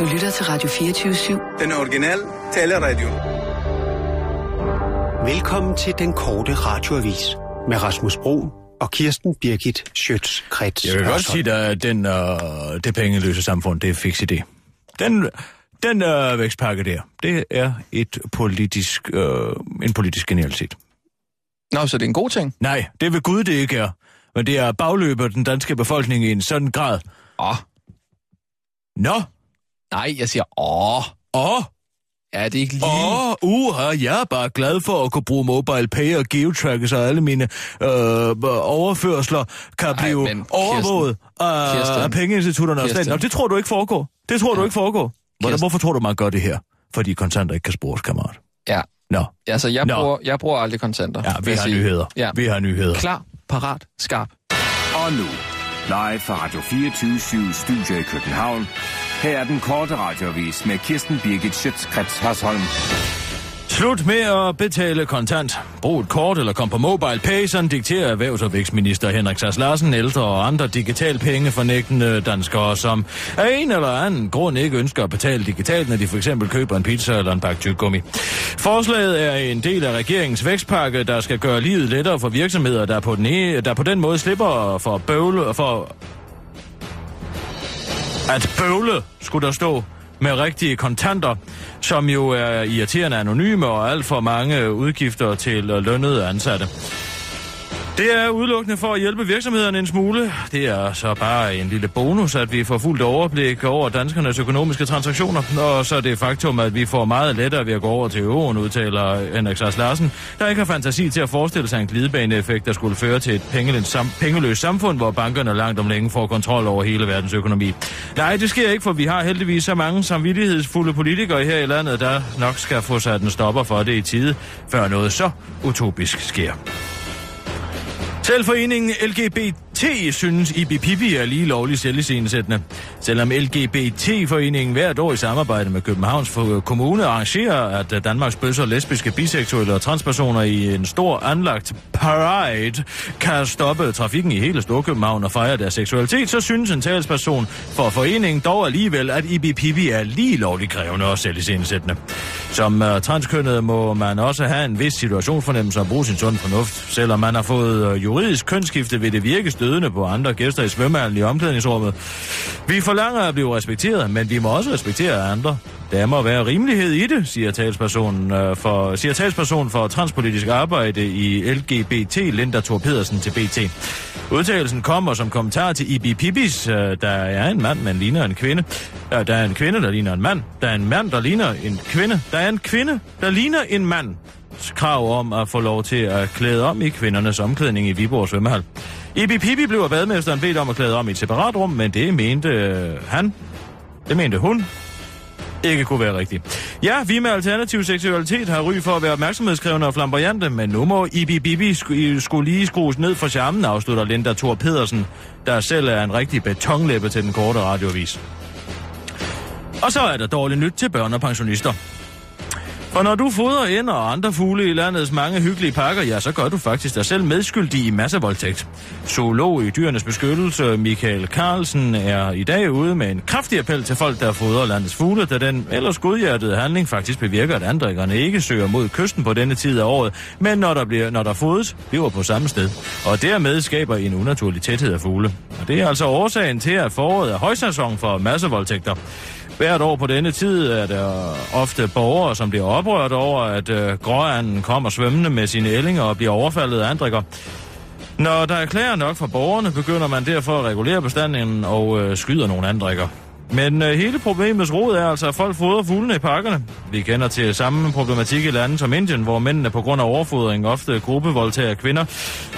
Du lytter til Radio 24-7. Den originale taleradio. Velkommen til den korte radioavis med Rasmus Bro og Kirsten Birgit Schøtz-Krets. Jeg vil godt sige at den, øh, det pengeløse samfund, det er fix idé. Den, den øh, vækstpakke der, det er et politisk, øh, en politisk genialitet. Nå, så det er en god ting? Nej, det vil Gud det ikke er. Men det er bagløber den danske befolkning i en sådan grad. Åh. Nå, Nej, jeg siger åh. åh, Ja, det er ikke lige... åh, uha, jeg er bare glad for at kunne bruge mobile pay og geotrack, så alle mine øh, overførsler kan Ej, blive men overvåget af, Kirsten, af pengeinstitutterne og Kirsten. staten. Nå, det tror du ikke foregår. Det tror du Ja. ikke foregår. Hvordan, hvorfor tror du, man gør det her? Fordi kontanter ikke kan spores, kammerat. Ja, Nå, altså jeg Nå. bruger, jeg bruger aldrig kontanter. ja, vi jeg har sige. nyheder. Ja. Vi har nyheder. Klar, parat, skarp. Og nu, live fra Radio 24 Studio i København. Her er den korte radiovis med Kirsten Birgit Schøtzgrads Hasholm. Slut med at betale kontant. Brug et kort eller kom på mobile pay, sådan dikterer erhvervs- og vækstminister Henrik Sass Larsen, ældre og andre digital pengefornægtende danskere, som af en eller anden grund ikke ønsker at betale digitalt, når de for eksempel køber en pizza eller en pakke tyggegummi. Forslaget er en del af regeringens vækstpakke, der skal gøre livet lettere for virksomheder, der på den, e- der på den måde slipper for bøvle for at bøvle, skulle der stå, med rigtige kontanter, som jo er irriterende anonyme og alt for mange udgifter til lønnede ansatte. Det er udelukkende for at hjælpe virksomhederne en smule. Det er så bare en lille bonus, at vi får fuldt overblik over danskernes økonomiske transaktioner. Og så er det faktum, at vi får meget lettere ved at gå over til euroen, udtaler Henrik Sars Larsen, der ikke har fantasi til at forestille sig en glidebaneeffekt, der skulle føre til et pengeløst, sam- pengeløst samfund, hvor bankerne langt om længe får kontrol over hele verdens økonomi. Nej, det sker ikke, for vi har heldigvis så mange samvittighedsfulde politikere her i landet, der nok skal få sat en stopper for det i tide, før noget så utopisk sker. Selv foreningen LGBT synes Ibi Pibi er lige lovligt selvisensættende. Selvom LGBT-foreningen hvert år i samarbejde med Københavns Kommune arrangerer, at Danmarks bøsser, lesbiske, biseksuelle og transpersoner i en stor anlagt parade kan stoppe trafikken i hele Storkøbenhavn og fejre deres seksualitet, så synes en talsperson for foreningen dog alligevel, at Ibi Pibi er lige lovligt krævende og selvisensættende. Som uh, transkønnet må man også have en vis situationsfornemmelse og bruge sin sund fornuft. Selvom man har fået øh, juridisk kønsskifte, vil det virke stødende på andre gæster i svømmehallen i omklædningsrummet. Vi forlanger at blive respekteret, men vi må også respektere andre. Der må være rimelighed i det, siger talspersonen, øh, for, siger talspersonen for transpolitisk arbejde i LGBT, Linda Thor Pedersen til BT. Udtalelsen kommer som kommentar til Ibi Pibis, øh, der er en mand, men ligner en kvinde. Øh, der er en kvinde, der ligner en mand. Der er en mand, der ligner en kvinde. Der er en kvinde, der ligner en mand krav om at få lov til at klæde om i kvindernes omklædning i Viborg svømmehal. Ibi Pibi blev af badmesteren bedt om at klæde om i et separat rum, men det mente øh, han, det mente hun, ikke kunne være rigtigt. Ja, vi med alternativ seksualitet har ry for at være opmærksomhedskrævende og flamboyante, men nu må Ibi Bibi sk- skulle lige skrues ned for charmen, afslutter Linda Thor Pedersen, der selv er en rigtig betonlæppe til den korte radiovis. Og så er der dårligt nyt til børn og pensionister. For når du fodrer ind og andre fugle i landets mange hyggelige parker, ja, så gør du faktisk dig selv medskyldig i massevoldtægt. Zoolog i dyrenes beskyttelse, Michael Carlsen, er i dag ude med en kraftig appel til folk, der fodrer landets fugle, da den ellers godhjertede handling faktisk bevirker, at andrikkerne ikke søger mod kysten på denne tid af året, men når der, bliver, når der fodes, bliver på samme sted. Og dermed skaber en unaturlig tæthed af fugle. Og det er altså årsagen til, at foråret er højsæson for massevoldtægter. Hvert år på denne tid er der ofte borgere, som bliver oprørt over, at øh, gråanden kommer svømmende med sine ællinger og bliver overfaldet af andrikker. Når der er klager nok fra borgerne, begynder man derfor at regulere bestanden og øh, skyder nogle andrikker. Men øh, hele problemets rod er altså, at folk fodrer fuglene i parkerne. Vi kender til samme problematik i lande som Indien, hvor mændene på grund af overfodring ofte gruppevoldtager kvinder.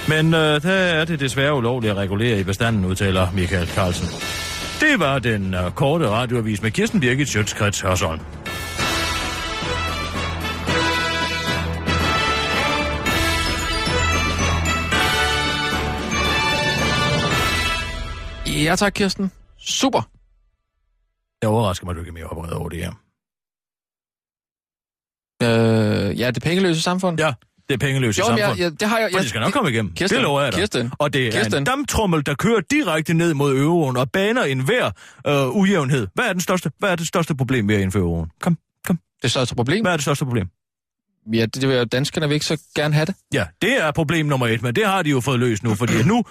Men øh, der er det desværre ulovligt at regulere i bestanden, udtaler Michael Carlsen. Det var den uh, korte radioavis med Kirsten Birgit Sjøtskrets Hørsholm. Ja tak, Kirsten. Super. Jeg overrasker mig, at du ikke er mere opredet over det her. Øh, ja, det pengeløse samfund. Ja, det pengeløse Jo, samfund. jeg, jeg, det har jeg... For jeg de skal nok komme igennem. Kirsten, det lover jeg dig. Kirsten, Og det er Kirsten. en damptrummel, der kører direkte ned mod euroen og baner en hver øh, ujævnhed. Hvad er, den største, hvad er det største problem ved at indføre euroen? Kom, kom. Det største problem? Hvad er det største problem? Ja, det, det vil jo danskerne vil ikke så gerne have det. Ja, det er problem nummer et, men det har de jo fået løst nu, fordi nu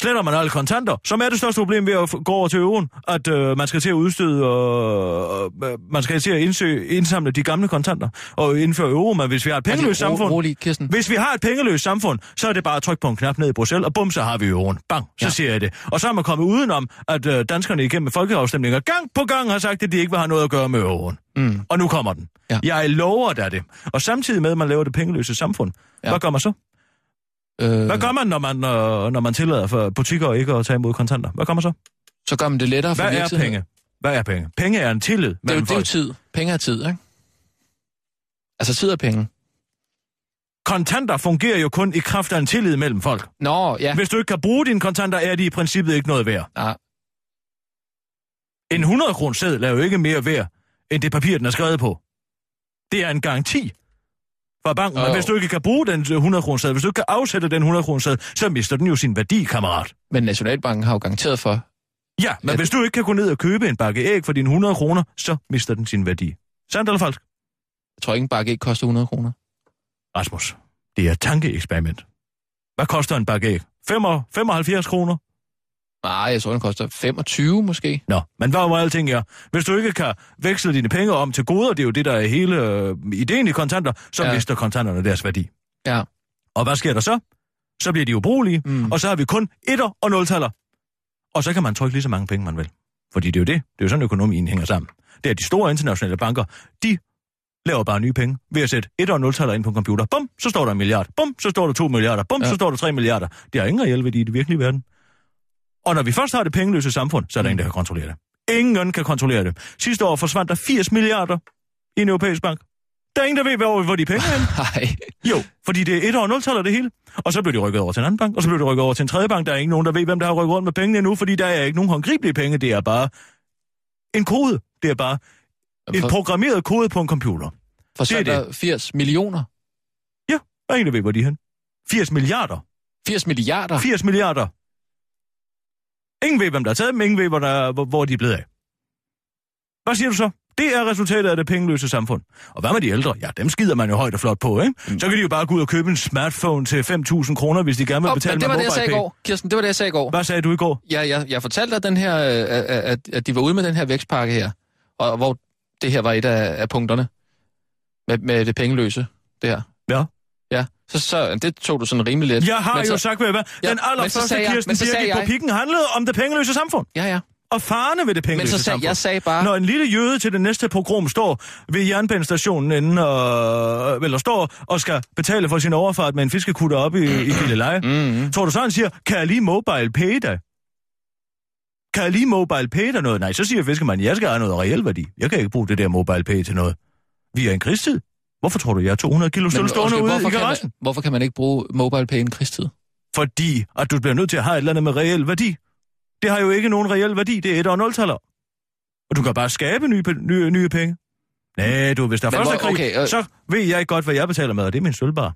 sletter man alle kontanter, som er det største problem ved at gå over til euroen, at øh, man skal til at udstøde og øh, man skal til at indsøge, indsamle de gamle kontanter og indføre euro, men hvis vi har et pengeløst Ro- samfund, Rolig, Kirsten. hvis vi har et pengeløst samfund, så er det bare at trykke på en knap ned i Bruxelles, og bum, så har vi euroen. Bang, så ja. Siger jeg det. Og så er man kommet udenom, at øh, danskerne igennem folkeafstemninger gang på gang har sagt, at de ikke vil have noget at gøre med euroen. Mm. Og nu kommer den. Ja. Jeg lover dig det. Og samtidig med, at man laver det pengeløse samfund. Ja. hvad gør man så? Øh, Hvad gør man, når man, øh, når man tillader for butikker ikke at tage imod kontanter? Hvad gør man så? så gør man det lettere for Hvad er penge? Hvad er penge? Penge er en tillid Det er, jo, det er jo tid. Penge er tid, ikke? Altså tid er penge. Kontanter fungerer jo kun i kraft af en tillid mellem folk. Nå, ja. Hvis du ikke kan bruge dine kontanter, er de i princippet ikke noget værd. Nej, En 100 kroner seddel er jo ikke mere værd, end det papir, den er skrevet på. Det er en garanti fra banken, men Jo. hvis du ikke kan bruge den 100 kroner seddel, hvis du ikke kan afsætte den 100 kroner seddel, så mister den jo sin værdi, kammerat. men Nationalbanken har jo garanteret for... Ja, men Ja, hvis du ikke kan gå ned og købe en bakke æg for dine 100 kroner, så mister den sin værdi. Sandt eller falsk? Jeg tror ikke, en bakke ikke koster 100 kroner. Rasmus, det er et tankeeksperiment. Hvad koster en bakke æg? 75 kroner? Nej, jeg tror, den koster 25 måske. Nå, men hvad var alting er? Hvis du ikke kan veksle dine penge om til goder, det er jo det, der er hele øh, ideen i kontanter, så ja. Ja. mister kontanterne deres værdi. Ja. Og hvad sker der så? Så bliver de ubrugelige, mm. Og så har vi kun etter og nultaller. Og så kan man trykke lige så mange penge, man vil. Fordi det er jo det. Det er jo sådan, økonomien hænger sammen. Det er de store internationale banker, de laver bare nye penge ved at sætte et og nultaller ind på en computer. Bum, så står der en milliard. Bum, så står der to milliarder. Bum, ja. Ja. så står der tre milliarder. Det har ingen reel værdi i den virkelige verden. Og når vi først har det pengeløse samfund, så er der ingen, der kan kontrollere det. Ingen kan kontrollere det. Sidste år forsvandt der 80 milliarder i en europæisk bank. Der er ingen, der ved, hvor, hvor de penge er. Nej. Jo, fordi det er et og nultaller det hele. Og så blev de rykket over til en anden bank, og så blev de rykket over til en tredje bank. Der er ikke nogen, der ved, hvem der har rykket rundt med pengene endnu, fordi der er ikke nogen håndgribelige penge. Det er bare en kode. Det er bare en programmeret kode på en computer. for det er så er der 80 millioner. Der er ingen, der ved, hvor de er henne. 80 milliarder. 80 milliarder. 80 milliarder. Ingen ved, hvem der har taget dem. Ingen ved, hvor, der, hvor, hvor de er blevet af. Hvad siger du så? Det er resultatet af det pengeløse samfund. Og hvad med de ældre? Ja, dem skider man jo højt og flot på, ikke? Så kan de jo bare gå ud og købe en smartphone til 5.000 kroner, hvis de gerne vil Oh, betale men det med var det, jeg sagde i går. Kirsten, det var det, jeg sagde i går. Hvad sagde du i går? Jeg, jeg, jeg fortalte dig den her, øh, at, at de var ude med den her vækstpakke her, og hvor det her var et af, af punkterne med, med det pengeløse, det her. Så, så det tog du sådan rimelig let. Jeg har Men jo så, sagt, hvad? Ja, Den men allerførste jeg- Kirsten men Birgit på jeg- pikken handlede om det pengeløse samfund. Ja, ja. Og farne ved det Men pengeløse så sagde, samfund. jeg sagde bare... Når en lille jøde til det næste pogrom står ved jernbanestationen inden og, eller står og skal betale for sin overfart med en fiskekutter op i, i Gilleleje, Mm-hmm. tror du så, han siger, kan jeg lige mobile pay dig? Kan jeg lige mobile pay dig noget? Nej, så siger fiskemanden, jeg skal have noget reelt værdi. Jeg kan ikke bruge det der mobile pay til noget. Vi er en krigstid. Hvorfor tror du, jeg er 200 kilo sølv stående ude hvorfor, i kan garagen? man, hvorfor kan man ikke bruge mobile pay i en krigstid? Fordi at du bliver nødt til at have et eller andet med reel værdi. Det har jo ikke nogen reel værdi, det er et og nul-taller. Og du kan bare skabe nye, nye, nye penge. Nej, du, hvis der er hvor- krig, okay, øh- så ved jeg godt, hvad jeg betaler med, og det er min sølvbar,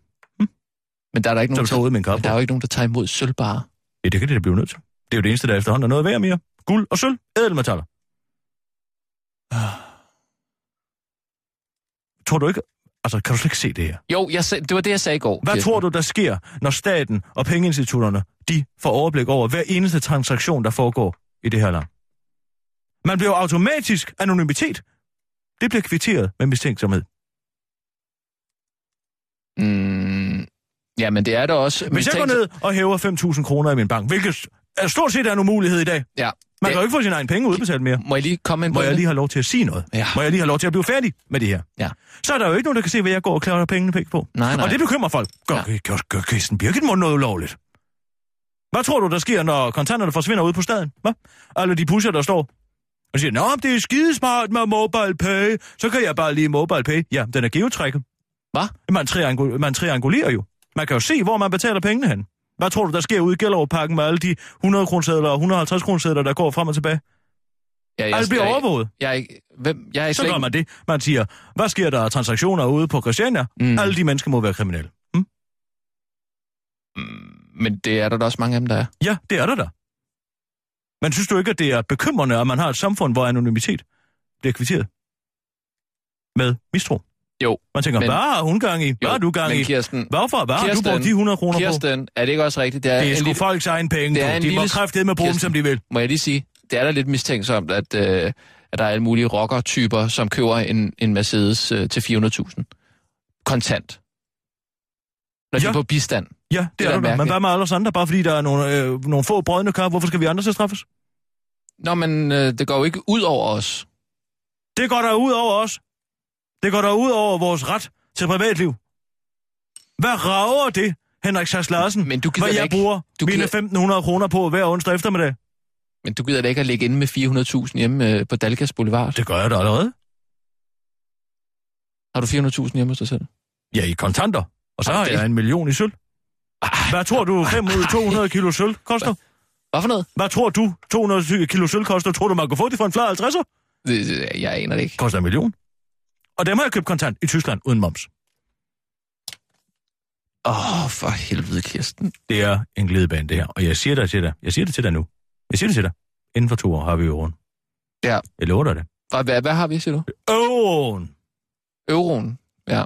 Men der er der ikke nogen, ude i min der er jo ikke nogen, der tager imod sølvbare. Ja, det kan det da blive nødt til. Det er jo det eneste, der efterhånden er noget værd mere. Guld og sølv, ædelmetaller. Tror du ikke... Altså, kan du slet ikke se det her? Jo, jeg det var det, jeg sagde i går. Hvad Kirsten. tror du, der sker, når staten og pengeinstitutterne, de får overblik over hver eneste transaktion, der foregår i det her land? Man bliver automatisk anonymitet. Det bliver kvitteret med mistænksomhed. Mm, ja, men det er der også... Hvis jeg går ned og hæver 5.000 kroner i min bank, hvilket er stort set er en umulighed i dag. Ja, Man det- kan jo ikke få sine egne penge udbetalt mere. Må jeg lige komme ind på Må jeg lige have lov til at sige noget? Ja. Må jeg lige have lov til at blive færdig med det her? Ja. Så er der jo ikke nogen, der kan se, hvad jeg går og klæder pengene penge på. Nej, nej. Og det bekymrer folk. Gør, ja. gør, gør Kirsten Birgit må noget ulovligt? Hvad tror du, der sker, når kontanterne forsvinder ud på staden? Hvad? Alle de pusher, der står og siger, Nå, det er skidesmart med mobile pay. Så kan jeg bare lige mobile pay. Ja, den er geotrækket. Hvad? Man, triangul- man triangulerer jo. Man kan jo se, hvor man betaler pengene hen. Hvad tror du, der sker ude i Gellerup-pakken med alle de 100 kronesedler og 150 kronesedler, der går frem og tilbage? Ja, jeg, Alle bliver jeg, overvåget. jeg, ikke... Hvem? Jeg er Så gør man det. Man siger, hvad sker der af transaktioner ude på Christiania? Mm. Alle de mennesker må være kriminelle. Hm? Men det er der da også mange af dem, der er. Ja, det er der da. Men synes du ikke, at det er bekymrende, at man har et samfund, hvor anonymitet bliver kvitteret med mistro? Jo. Man tænker, men- hvad har hun gang i? Hvad har du gang men i? Kirsten, Hvorfor? Hvad har du brugt de 100 kroner på? Kirsten, er det ikke også rigtigt? Det er, Det er sgu lille, folks egen penge, det er en De må lille- kraftedeme med bruge dem, som de vil. må jeg lige sige, det er da lidt mistænksomt, at, øh, at der er alle mulige rocker-typer, som køber en, en Mercedes øh, til 400.000 kontant. Når de Ja. er på bistand. Ja, det, Det er er du Men hvad med alle os andre? Bare fordi der er nogle, øh, nogle få brødne kar, hvorfor skal vi andre til straffes? Nå, men øh, det går jo ikke ud over os. Det går der ud over os. Det går der ud over vores ret til privatliv. Hvad rager det, Henrik Sass Larsen, Men du gider hvad da jeg ikke- bruger du mine gider- 1.500 kroner på hver onsdag eftermiddag? Men du gider da ikke at ligge inde med 400.000 hjemme øh, på Dalgas Boulevard. Det gør jeg da allerede. Har du 400.000 hjemme hos dig selv? Ja, i kontanter. Og så Ej, har det- jeg en million i sølv. Hvad tror du 500 200 kilo sølv koster? Hvad for noget? Hvad tror du 200 kilo sølv koster? Tror du, man kan få det for en flad 50'er? Det, det- jeg aner det ikke. Koster en million. Og dem har jeg købt kontant i Tyskland uden moms. Åh, oh, for helvede, Kirsten. Det er en glidebane, det her. Og jeg siger det til dig. Jeg siger det til dig nu. Jeg siger det til dig. Inden for to år har vi euroen. Ja. Jeg lover dig det. Hvad, hvad, hvad har vi, siger du? Euroen! Euroen. Ja.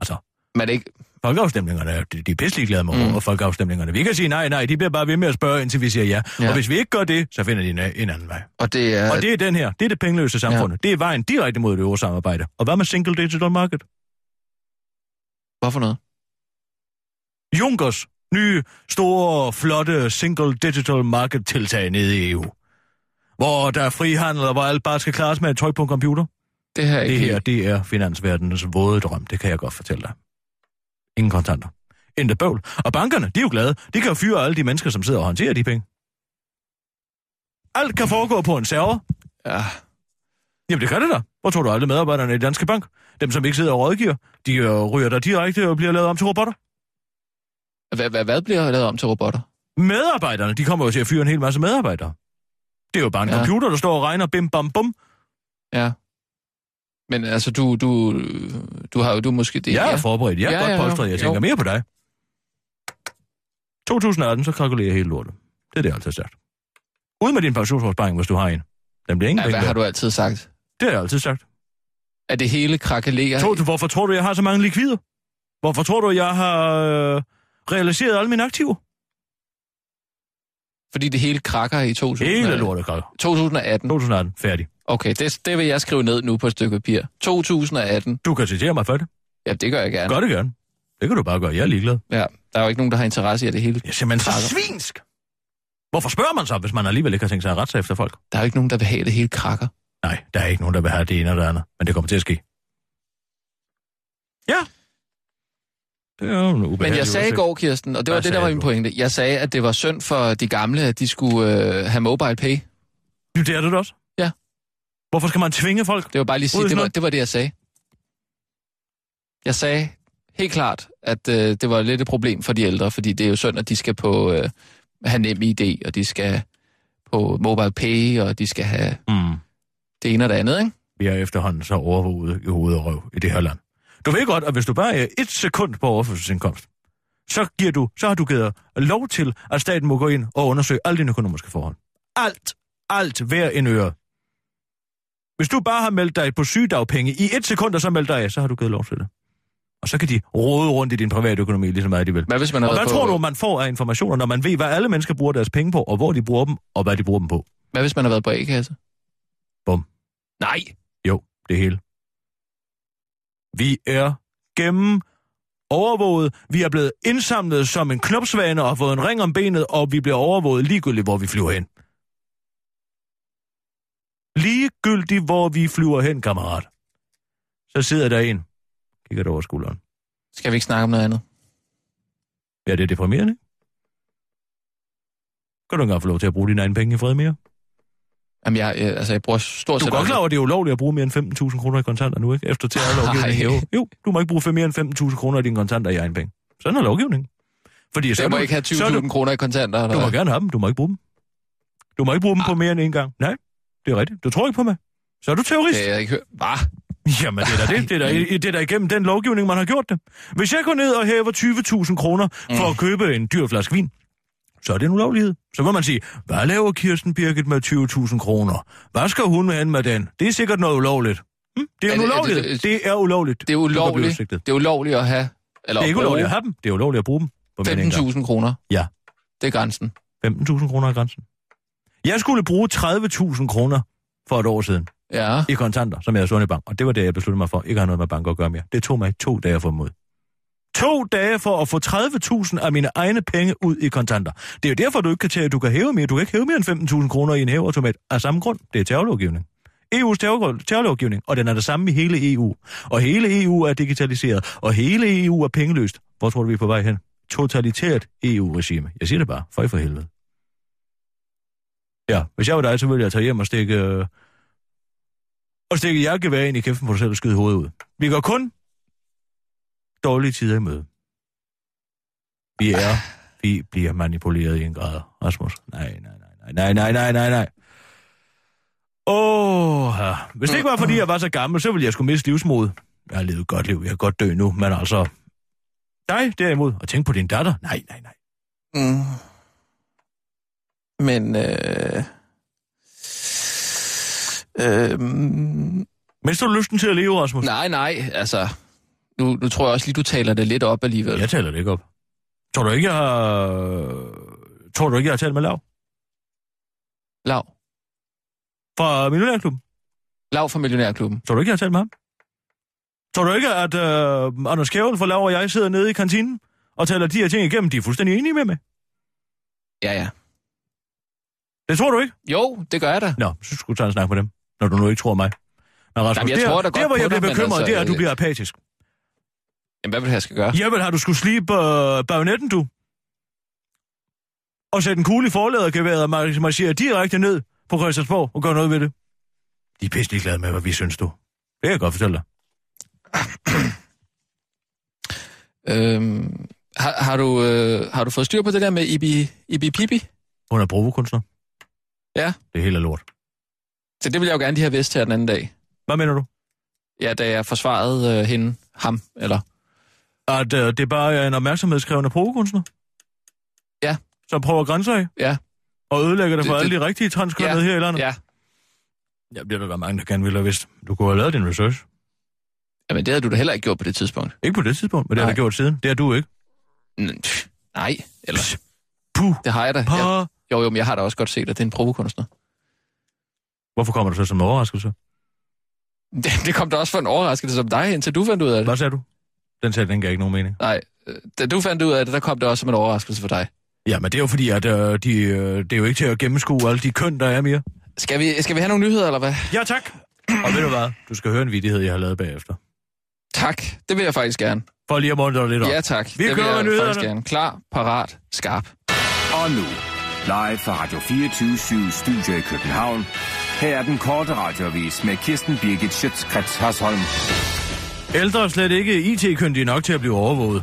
Altså, Men det ikke... folkeafstemningerne, er- de, de er pisselig glade med Mm. folkeafstemningerne. Vi kan sige nej, nej, de bliver bare ved med at spørge, indtil vi siger ja. Ja. Og hvis vi ikke gør det, så finder de en, en anden vej. Og det er... Og det er den her. Det er det pengeløse samfund. Ja. Det er vejen direkte mod det eurosamarbejde. Og hvad med single digital market? Hvad for noget? Junkers nye, store, flotte single digital market tiltag nede i EU. Hvor der er frihandel, og hvor alt bare skal klares med et tryk på en computer. Det her er ikke Det her, det er finansverdenens våde drøm. Det kan jeg godt fortælle dig. Ingen kontanter. Intet bøvl. Og bankerne, de er jo glade. De kan jo fyre alle de mennesker, som sidder og håndterer de penge. Alt kan foregå på en server. Ja. Jamen, det kan det da. Hvor tror du alle medarbejderne i Danske Bank? Dem, som ikke sidder og rådgiver, de øh, ryger der direkte og bliver lavet om til robotter. Hvad, hvad, bliver lavet om til robotter? Medarbejderne, de kommer jo til at fyre en hel masse medarbejdere. Det er jo bare en ja. computer, der står og regner bim bam bum. Ja. Men altså, du, du, du har jo du måske det. Jeg er ja. forberedt. Jeg er Ja, godt ja, polstret. Jeg Jo. tænker mere på dig. 2018, så kalkulerer hele lortet. Det er det, jeg altid sagt. Ud med din pensionsopsparing, hvis du har en. Den bliver ingen ja, hvad har du altid sagt? Det har jeg altid sagt. At det hele krakelerer, Tror du, hvorfor tror du, jeg har så mange likvider? Hvorfor tror du, jeg har øh, realiseret alle mine aktiver? Fordi det hele krakker i 2000, Hele lortet krakker. 2018. 2018, færdig. Okay, det, det vil jeg skrive ned nu på et stykke papir. 2018. Du kan citere mig for det. Ja, det gør jeg gerne. Gør det gerne. Det kan du bare gøre. Jeg er ligeglad. Ja, der er jo ikke nogen, der har interesse i at det hele. Jeg er simpelthen så Krakker. svinsk. Hvorfor spørger man så, hvis man alligevel ikke har tænkt sig at rette sig efter folk? Der er jo ikke nogen, der vil have det hele krakker. Nej, der er ikke nogen, der vil have det ene eller det andet. Men det kommer til at ske. Ja. Det er jo en Men jeg sagde i går, Kirsten, og det var Hvad det, der var min pointe. Jeg sagde, at det var synd for de gamle, at de skulle øh, have mobile pay. Jo, det er det også. Ja. Hvorfor skal man tvinge folk? Det var bare lige sige, det var, det var det, jeg sagde. Jeg sagde helt klart, at øh, det var lidt et problem for de ældre, fordi det er jo synd, at de skal på øh, have nem ID, og de skal på mobile pay, og de skal have Mm. det ene og det andet, ikke? Vi er efterhånden så overvåget i hoved og røv i det her land. Du ved godt, at hvis du bare er et sekund på overførselsindkomst, så, giver du, så har du givet lov til, at staten må gå ind og undersøge alle dine økonomiske forhold. Alt, alt hver en øre. Hvis du bare har meldt dig på sygedagpenge i et sekund, og så meldt dig af, så har du givet lov til det. Og så kan de rode rundt i din private økonomi lige så meget de vil. Hvad hvis man Og hvad på, tror du, man får af informationer, når man ved, hvad alle mennesker bruger deres penge på, og hvor de bruger dem, og hvad de bruger dem på? Hvad hvis man har været på A-kasse? Bum. Nej. Jo, det hele. Vi er gennem overvåget. Vi er blevet indsamlet som en knopsvane og har fået en ring om benet, og vi bliver overvåget ligegyldigt, hvor vi flyver hen. Ligegyldigt, hvor vi flyver hen, kammerat. Så sidder der en. Kigger du over skulderen. Skal vi ikke snakke om noget andet? Ja, det er deprimerende. Kan du engang få lov til at bruge dine egne penge i fred mere? Jamen, jeg, jeg, altså, jeg bruger stort Du set... er godt klar over, at det er ulovligt at bruge mere end 15.000 kroner i kontanter nu, ikke? Efter til alle lovgivningen. Ej. Jo, jo, du må ikke bruge mere end 15.000 kroner af dine kontanter i egen penge. Sådan er lovgivningen. Fordi så Jeg må du, ikke have så er du, 20.000 kroner i kontanter. Eller du må gerne have dem, du må ikke bruge dem. Du må ikke bruge dem på mere end en gang. Nej, det er rigtigt. Du tror ikke på mig. Så er du terrorist. Det har jeg ikke hørt. Hvad? Jamen, det er da det. Det er da, det er da igennem den lovgivning, man har gjort det. Hvis jeg går ned og hæver 20.000 kroner for mm. at købe en dyr flaske vin, så er det en ulovlighed. Så må man sige, hvad laver Kirsten Birgit med 20.000 kroner? Hvad skal hun hen med den? Det er sikkert noget ulovligt. Hm? Det er, er ulovligt. Det, det, det, er ulovligt. Det er ulovligt. Det er ulovligt at have... Eller det er ikke ulovligt at have dem. Det er ulovligt at bruge dem. 15.000 kroner? Ja. Det er grænsen. 15.000 kroner er grænsen. Jeg skulle bruge 30.000 kroner for et år siden. Ja. I kontanter, som jeg havde i bank. Og det var det, jeg besluttede mig for. Ikke at have noget med bank at gøre mere. Det tog mig to dage at få mod. To dage for at få 30.000 af mine egne penge ud i kontanter. Det er jo derfor, du ikke kan tage, du kan hæve mere. Du kan ikke hæve mere end 15.000 kroner i en hæveautomat af samme grund. Det er terrorlovgivning. EU's terrorlovgivning, og den er det samme i hele EU. Og hele EU er digitaliseret, og hele EU er pengeløst. Hvor tror du, vi er på vej hen? Totalitært EU-regime. Jeg siger det bare, for i for helvede. Ja, hvis jeg var dig, så ville jeg tage hjem og stikke... Øh, og stikke jakkevær ind i kæften på dig selv og skyde hovedet ud. Vi går kun dårlige tider i møde. Vi er, vi bliver manipuleret i en grad, Rasmus. Nej, nej, nej, nej, nej, nej, nej, nej. Åh, ja. hvis det ikke var, fordi jeg var så gammel, så ville jeg skulle miste livsmod. Jeg har levet et godt liv, jeg kan godt dø nu, men altså... Dig derimod, og tænk på din datter. Nej, nej, nej. Mm. Men, øh... Øh... Mm. Mister du lysten til at leve, Rasmus? Nej, nej, altså... Nu, nu tror jeg også lige, du taler det lidt op alligevel. Jeg taler det ikke op. Tror du ikke, jeg har... Tror du ikke, jeg har talt med Lav? Lav? Fra Millionærklubben? Lav fra Millionærklubben. Tror du ikke, jeg har talt med ham? Tror du ikke, at uh, Anders Kjævel fra Lav og jeg sidder nede i kantinen og taler de her ting igennem? De er fuldstændig enige med mig. Ja, ja. Det tror du ikke? Jo, det gør jeg da. Nå, så skulle du tage en snak med dem, når du nu ikke tror mig. Men Rasmus, Jamen, jeg der, tror der, der hvor jeg bliver bekymret, altså, det er, at du bliver apatisk. Jamen, hvad vil jeg skal gøre? Vil have, du skulle slibe uh, bajonetten, du. Og sætte en kugle i forladergeværet og marchere direkte ned på Christiansborg og gøre noget ved det. De er pisse glade med, hvad vi synes, du. Det kan jeg godt fortælle dig. øhm, har, har, du, øh, har du fået styr på det der med Ibi, Ibi Pibi? Hun er provokunstner. Ja. Det er helt lort. Så det vil jeg jo gerne lige have vidst her den anden dag. Hvad mener du? Ja, da jeg forsvarede øh, hende, ham, eller... At øh, det bare er en opmærksomhedskrævende provokunstner? Ja. Som prøver at grænse af? Ja. Og ødelægger det for det, alle de rigtige transkønnede ja, her i landet? Ja. Ja, det er der mange, der gerne ville have vidst. Du kunne have lavet din research. Jamen, det havde du da heller ikke gjort på det tidspunkt. Ikke på det tidspunkt, men det har du gjort siden. Det har du ikke. Nej, eller... Puh. Det har jeg da. Jeg, jo, jo, men jeg har da også godt set, at det er en provokunstner. Hvorfor kommer du så som en overraskelse? Det, det kom da også for en overraskelse som dig, indtil du fandt ud af det. Hvad sagde du? Den sagde, den gav ikke nogen mening. Nej, øh, da du fandt ud af det, der kom det også som en overraskelse for dig. Ja, men det er jo fordi, at uh, de, uh, det er jo ikke til at gennemskue alle de køn, der er mere. Skal vi, skal vi have nogle nyheder, eller hvad? Ja, tak. Og ved du hvad? Du skal høre en vidighed, jeg har lavet bagefter. Tak, det vil jeg faktisk gerne. For lige at måle lidt op. Ja, tak. Vi det kører jeg faktisk gerne. Klar, parat, skarp. Og nu, live fra Radio 24 Studio i København. Her er den korte radiovis med Kirsten Birgit Schøtzgrads Hasholm. Ældre er slet ikke IT-kyndige nok til at blive overvåget.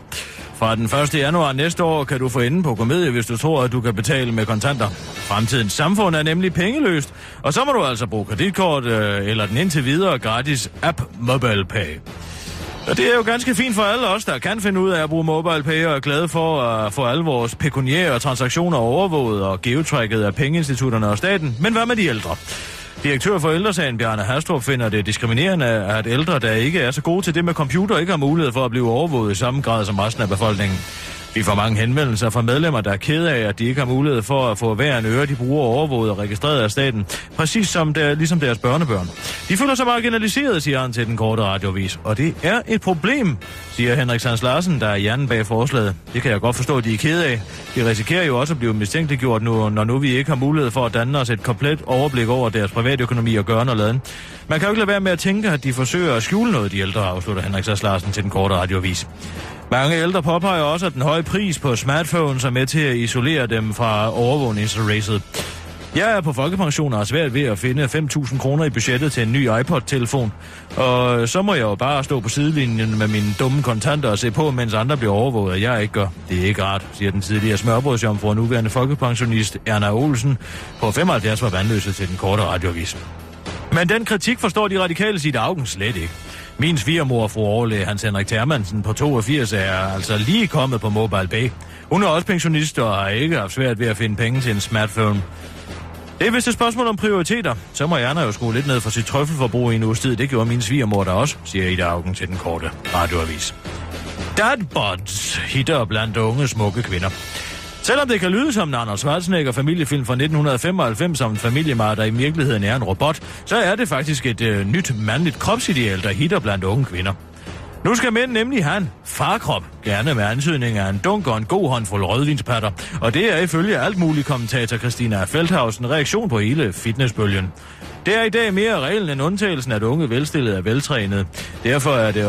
Fra den 1. januar næste år kan du få enden på komedie, hvis du tror, at du kan betale med kontanter. Fremtidens samfund er nemlig pengeløst, og så må du altså bruge kreditkort øh, eller den indtil videre gratis app MobilePay. Og det er jo ganske fint for alle os, der kan finde ud af at bruge MobilePay og er glade for at få alle vores pekuniære transaktioner overvåget og geotracket af pengeinstitutterne og staten. Men hvad med de ældre? Direktør for ældresagen Bjarne Hastrup finder det diskriminerende, at ældre, der ikke er så gode til det med computer, ikke har mulighed for at blive overvåget i samme grad som resten af befolkningen. Vi får mange henvendelser fra medlemmer, der er ked af, at de ikke har mulighed for at få hver en øre, de bruger overvåget og registreret af staten, præcis som der, ligesom deres børnebørn. De føler sig marginaliseret, siger han til den korte radiovis, og det er et problem, siger Henrik Sands Larsen, der er hjernen bag forslaget. Det kan jeg godt forstå, at de er ked af. De risikerer jo også at blive mistænkeliggjort nu, når nu vi ikke har mulighed for at danne os et komplet overblik over deres privatøkonomi og gøre og laden. Man kan jo ikke lade være med at tænke, at de forsøger at skjule noget, de ældre, afslutter Henrik Sands Larsen til den korte radiovis. Mange ældre påpeger også, at den høje pris på smartphones er med til at isolere dem fra overvågningsracet. Jeg er på folkepension og har svært ved at finde 5.000 kroner i budgettet til en ny iPod-telefon. Og så må jeg jo bare stå på sidelinjen med mine dumme kontanter og se på, mens andre bliver overvåget, og jeg ikke gør. Det er ikke rart, siger den tidligere smørbrødsjomfru og nuværende folkepensionist Erna Olsen på 75 var vandløse til den korte radioavis. Men den kritik forstår de radikale sit augen slet ikke. Min svigermor, fru overlæge Hans Henrik Termansen på 82, er altså lige kommet på Mobile Bay. Hun er også pensionist og har ikke haft svært ved at finde penge til en smartphone. Det er vist et spørgsmål om prioriteter. Så må Erna jo skrue lidt ned for sit trøffelforbrug i en uges tid. Det gjorde min svigermor der også, siger Ida Augen til den korte radioavis. Dadbods hitter blandt unge smukke kvinder. Selvom det kan lyde som en Anders Schwarzenegger familiefilm fra 1995 om en familiemar, der i virkeligheden er en robot, så er det faktisk et øh, nyt mandligt kropsideal, der hitter blandt unge kvinder. Nu skal mænd nemlig have en farkrop, gerne med ansøgning af en dunk og en god håndfuld rødvinspatter. Og det er ifølge alt muligt kommentator Christina Feldhausen reaktion på hele fitnessbølgen. Det er i dag mere reglen end undtagelsen, at unge velstillede er veltrænede. Derfor er det,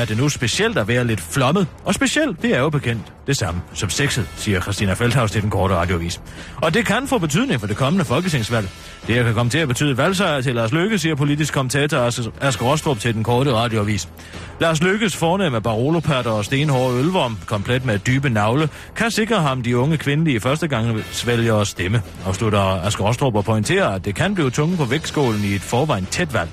er det nu specielt at være lidt flommet. Og specielt, det er jo bekendt det samme som sexet, siger Christina Feldhaus til den korte radiovis. Og det kan få betydning for det kommende folketingsvalg. Det kan komme til at betyde valgsejr til Lars Løkke, siger politisk kommentator Asger Rostrup til den korte radiovis. Lars Lykkes fornemme barolopatter og stenhårde ølvorm, komplet med dybe navle, kan sikre ham de unge kvindelige første gang svælger stemme, afslutter Asger Rostrup og pointerer, at det kan blive tunge på vægtskålen i et forvejen tæt valg.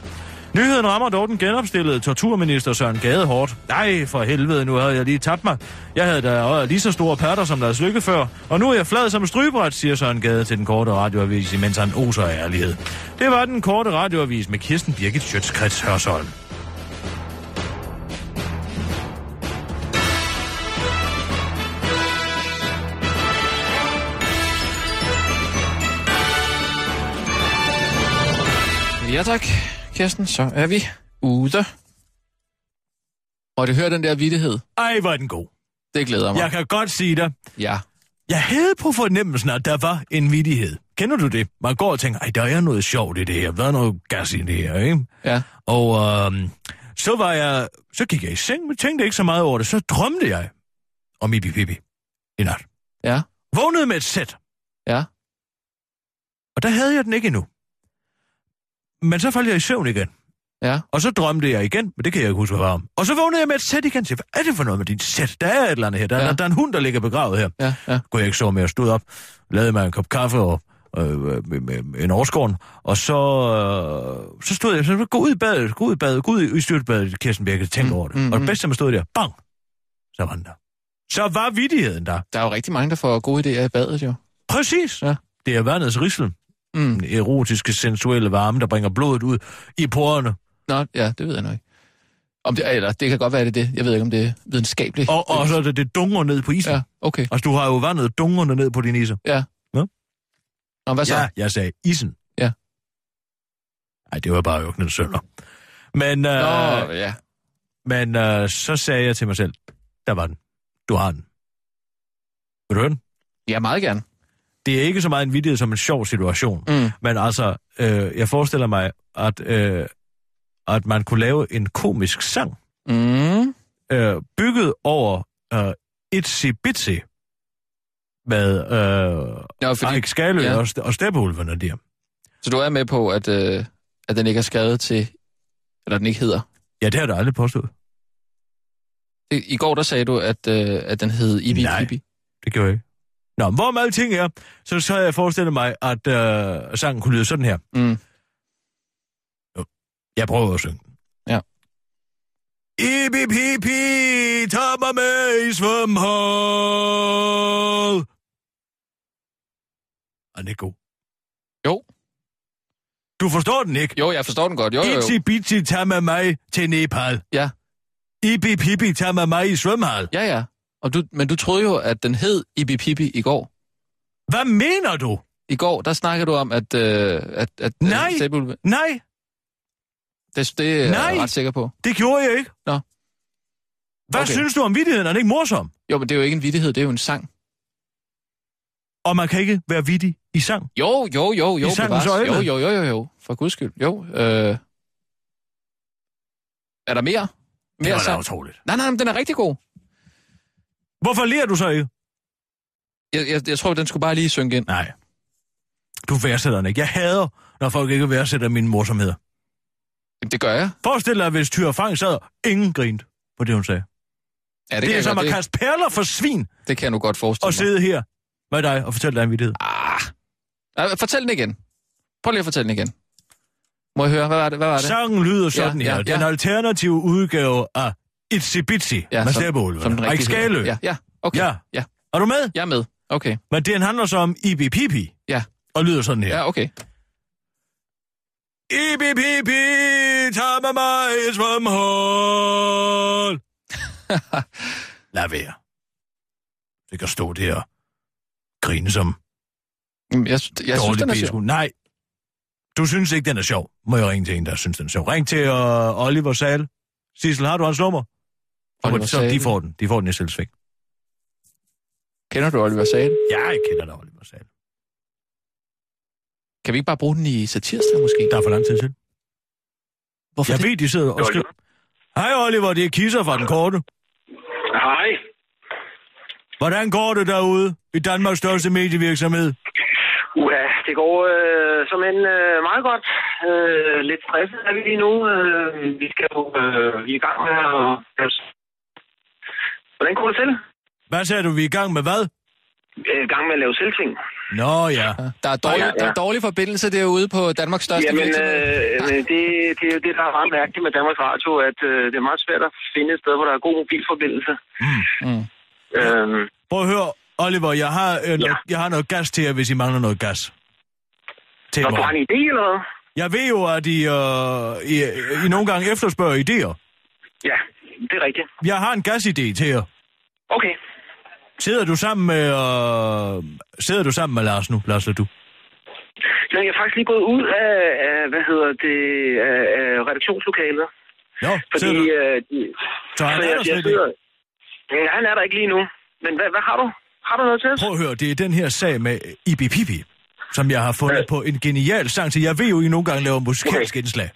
Nyheden rammer dog den genopstillede torturminister Søren Gade hårdt. Nej, for helvede, nu havde jeg lige tabt mig. Jeg havde da lige så store patter som Lars Lykke før, og nu er jeg flad som strybræt, siger Søren Gade til den korte radioavis, imens han oser af ærlighed. Det var den korte radioavis med Kirsten Birgit Schøtzgrads Hørsholm. Ja tak, Kirsten, så er vi ude. Og du hører den der vidighed? Ej, hvor er den god. Det glæder mig. Jeg kan godt sige dig. Ja. Jeg havde på fornemmelsen, at der var en vidighed. Kender du det? Man går og tænker, ej, der er noget sjovt i det her. Der er noget gas i det her, ikke? Ja. Og øhm, så var jeg, så gik jeg i seng, men tænkte ikke så meget over det. Så drømte jeg om Ibi Pibi i nat. Ja. Vågnede med et sæt. Ja. Og der havde jeg den ikke endnu. Men så faldt jeg i søvn igen. Ja. Og så drømte jeg igen, men det kan jeg ikke huske, hvad var om. Og så vågnede jeg med et sæt igen. Så, hvad er det for noget med dit sæt? Der er et eller andet her. Der, ja. der, der er en hund, der ligger begravet her. Ja, ja. Kunne jeg ikke sove med at stod op, lavede mig en kop kaffe og øh, med, med, med en årskåren, og så, øh, så stod jeg, så gå ud i badet, gå ud i badet, gå ud i styrtbadet, Kirsten Birke, tænk mm, over det. Mm, og det bedste, man stod der, bang, så var den der. Så var vidigheden der. Der er jo rigtig mange, der får gode idéer i badet, jo. Præcis. Ja. Det er vandets rislen. Mm. Den erotiske, sensuelle varme, der bringer blodet ud i porerne. Nå, ja, det ved jeg nok ikke. Om det, eller, det kan godt være, det er det. Jeg ved ikke, om det er videnskabeligt. Og, og så er det, det dunger ned på isen. Ja, okay. Altså, du har jo vandet dungerne ned på din iser. Ja. Nå? Nå, hvad så? Ja, jeg sagde isen. Ja. Nej, det var bare jo ikke sønder. Men, øh, Nå, ja. men øh, så sagde jeg til mig selv, der var den. Du har den. Vil du høre den? Ja, meget gerne. Det er ikke så meget en vidighed som en sjov situation. Mm. Men altså, øh, jeg forestiller mig, at, øh, at man kunne lave en komisk sang, Mm. øh, bygget over øh, Itsy Bitsy med øh, Ja, fordi, Erik Skalø ja. og, og Steppeulvene der. så du er med på, at, øh, at den ikke er skrevet til, eller den ikke hedder. Ja, det har der aldrig påstået. I, I går der sagde du, at, øh, at den hed Ibi Nej. Pibi. Det gjorde jeg ikke. Nå, hvor med alting er, så, så jeg forestillet mig, at øh, sangen kunne lyde sådan her. Mm. Jeg prøver at synge. den. Ja. Ibi pipi, tag mig med i svømmehold. Er den ikke god? Jo. Du forstår den ikke? Jo, jeg forstår den godt. Jo, jo, jo. Itzy bitty, tag med mig til Nepal. Ja. Ibi pipi, tag med mig i svømmehal. Ja, ja. Og du, men du troede jo, at den hed Ibi Pibi i går. Hvad mener du? I går, der snakkede du om, at... Øh, at, at Nej. Øh, Stable- Nej, det, det er jeg Nej. ret sikker på. det gjorde jeg ikke. Nå. Hvad Okay. synes du om vittigheden? Er den ikke morsom? Jo, men det er jo ikke en vittighed, det er jo en sang. Og man kan ikke være vittig i sang. Jo, jo, jo, jo. I sangens øjne. Jo, jo, jo, jo, jo. For guds skyld. Jo. Øh... Er der mere? Det Mere var da sang? utroligt. Nej, nej, men den er rigtig god. Hvorfor lærer du så ikke? Jeg, jeg, jeg tror, den skulle bare lige synge ind. Nej. Du værdsætter den ikke. Jeg hader, når folk ikke værdsætter mine morsomheder. Det gør jeg. Forestil dig, hvis Tyre Fang sad ingen grint på det, hun sagde. Ja, det, Det, er som godt, at det, kaste perler for svin det kan jeg nu godt forestille og mig. sidde her med dig og fortælle dig en vittighed. Ah. Nej, Fortæl den igen. Prøv lige at fortælle den igen. Må jeg høre, hvad var det? Hvad var det? Sangen lyder sådan Ja, her. ja, Den ja. alternative udgave af Itsy Bitsy Ja, den Rik Skalø. Ja, ja, okay. Ja. ja. Er du med? Jeg er med. Okay. Men den handler så om Ibi Ja. Og lyder sådan her. Ja, okay. Ibi tag med mig i svømmehold. Lad være. Det kan stå der og grine som Jeg, jeg, synes, den er sjov. Nej, du synes ikke, den er sjov. Må jeg ringe til en, der synes, den er sjov. Ring til uh, Oliver Sal. Sissel, har du hans nummer? Oliver så de Sahl. får den. De får den i selvsvæk. Kender du Oliver Sale? Ja, jeg kender dig, Oliver Sal. Kan vi ikke bare bruge den i satirsdag måske? Der er for lang tid til. Hvorfor Jeg det? ved, de sidder og skriver. Hej Oliver, det er Kisser fra den korte. Hej. Hvordan går det derude i Danmarks største medievirksomhed? Uha, det går øh, som en øh, meget godt. Øh, lidt stresset er vi lige nu. Øh, vi skal jo øh, vi er i gang med at... Hvordan går det til? Hvad sagde du, vi er i gang med hvad? Øh, I gang med at lave selvting. Nå ja. Der er, dårlig, Ja, ja. der er dårlig forbindelse derude på Danmarks største Jamen, virksomhed. øh, men det, det er jo det, der er meget mærkeligt med Danmarks Radio, at øh, det er meget svært at finde et sted, hvor der er god mobilforbindelse. Mm. Øh, Prøv at høre, Oliver, jeg har, øh, noget, Ja. jeg har noget gas til jer, hvis I mangler noget gas. Til når du har en idé eller hvad? Jeg ved jo, at I, øh, I, I nogle gange efterspørger idéer. Ja, det er rigtigt. Jeg har en gasidé til jer. Okay. Sidder du sammen med, øh, sidder du sammen med Lars nu, Lars du? Så jeg er faktisk lige gået ud af, af hvad hedder det, af, af redaktionslokalet. Jo, Fordi, du? øh, de, Så han er jeg, der slet ikke? Ja, han er der ikke lige nu. Men hvad, hvad har du? Har du noget til os? Prøv at høre, det er den her sag med Ibi Pipi, som jeg har fundet Ja. på en genial sang til. Jeg ved jo, I nogle gange laver musikalsk okay. indslag.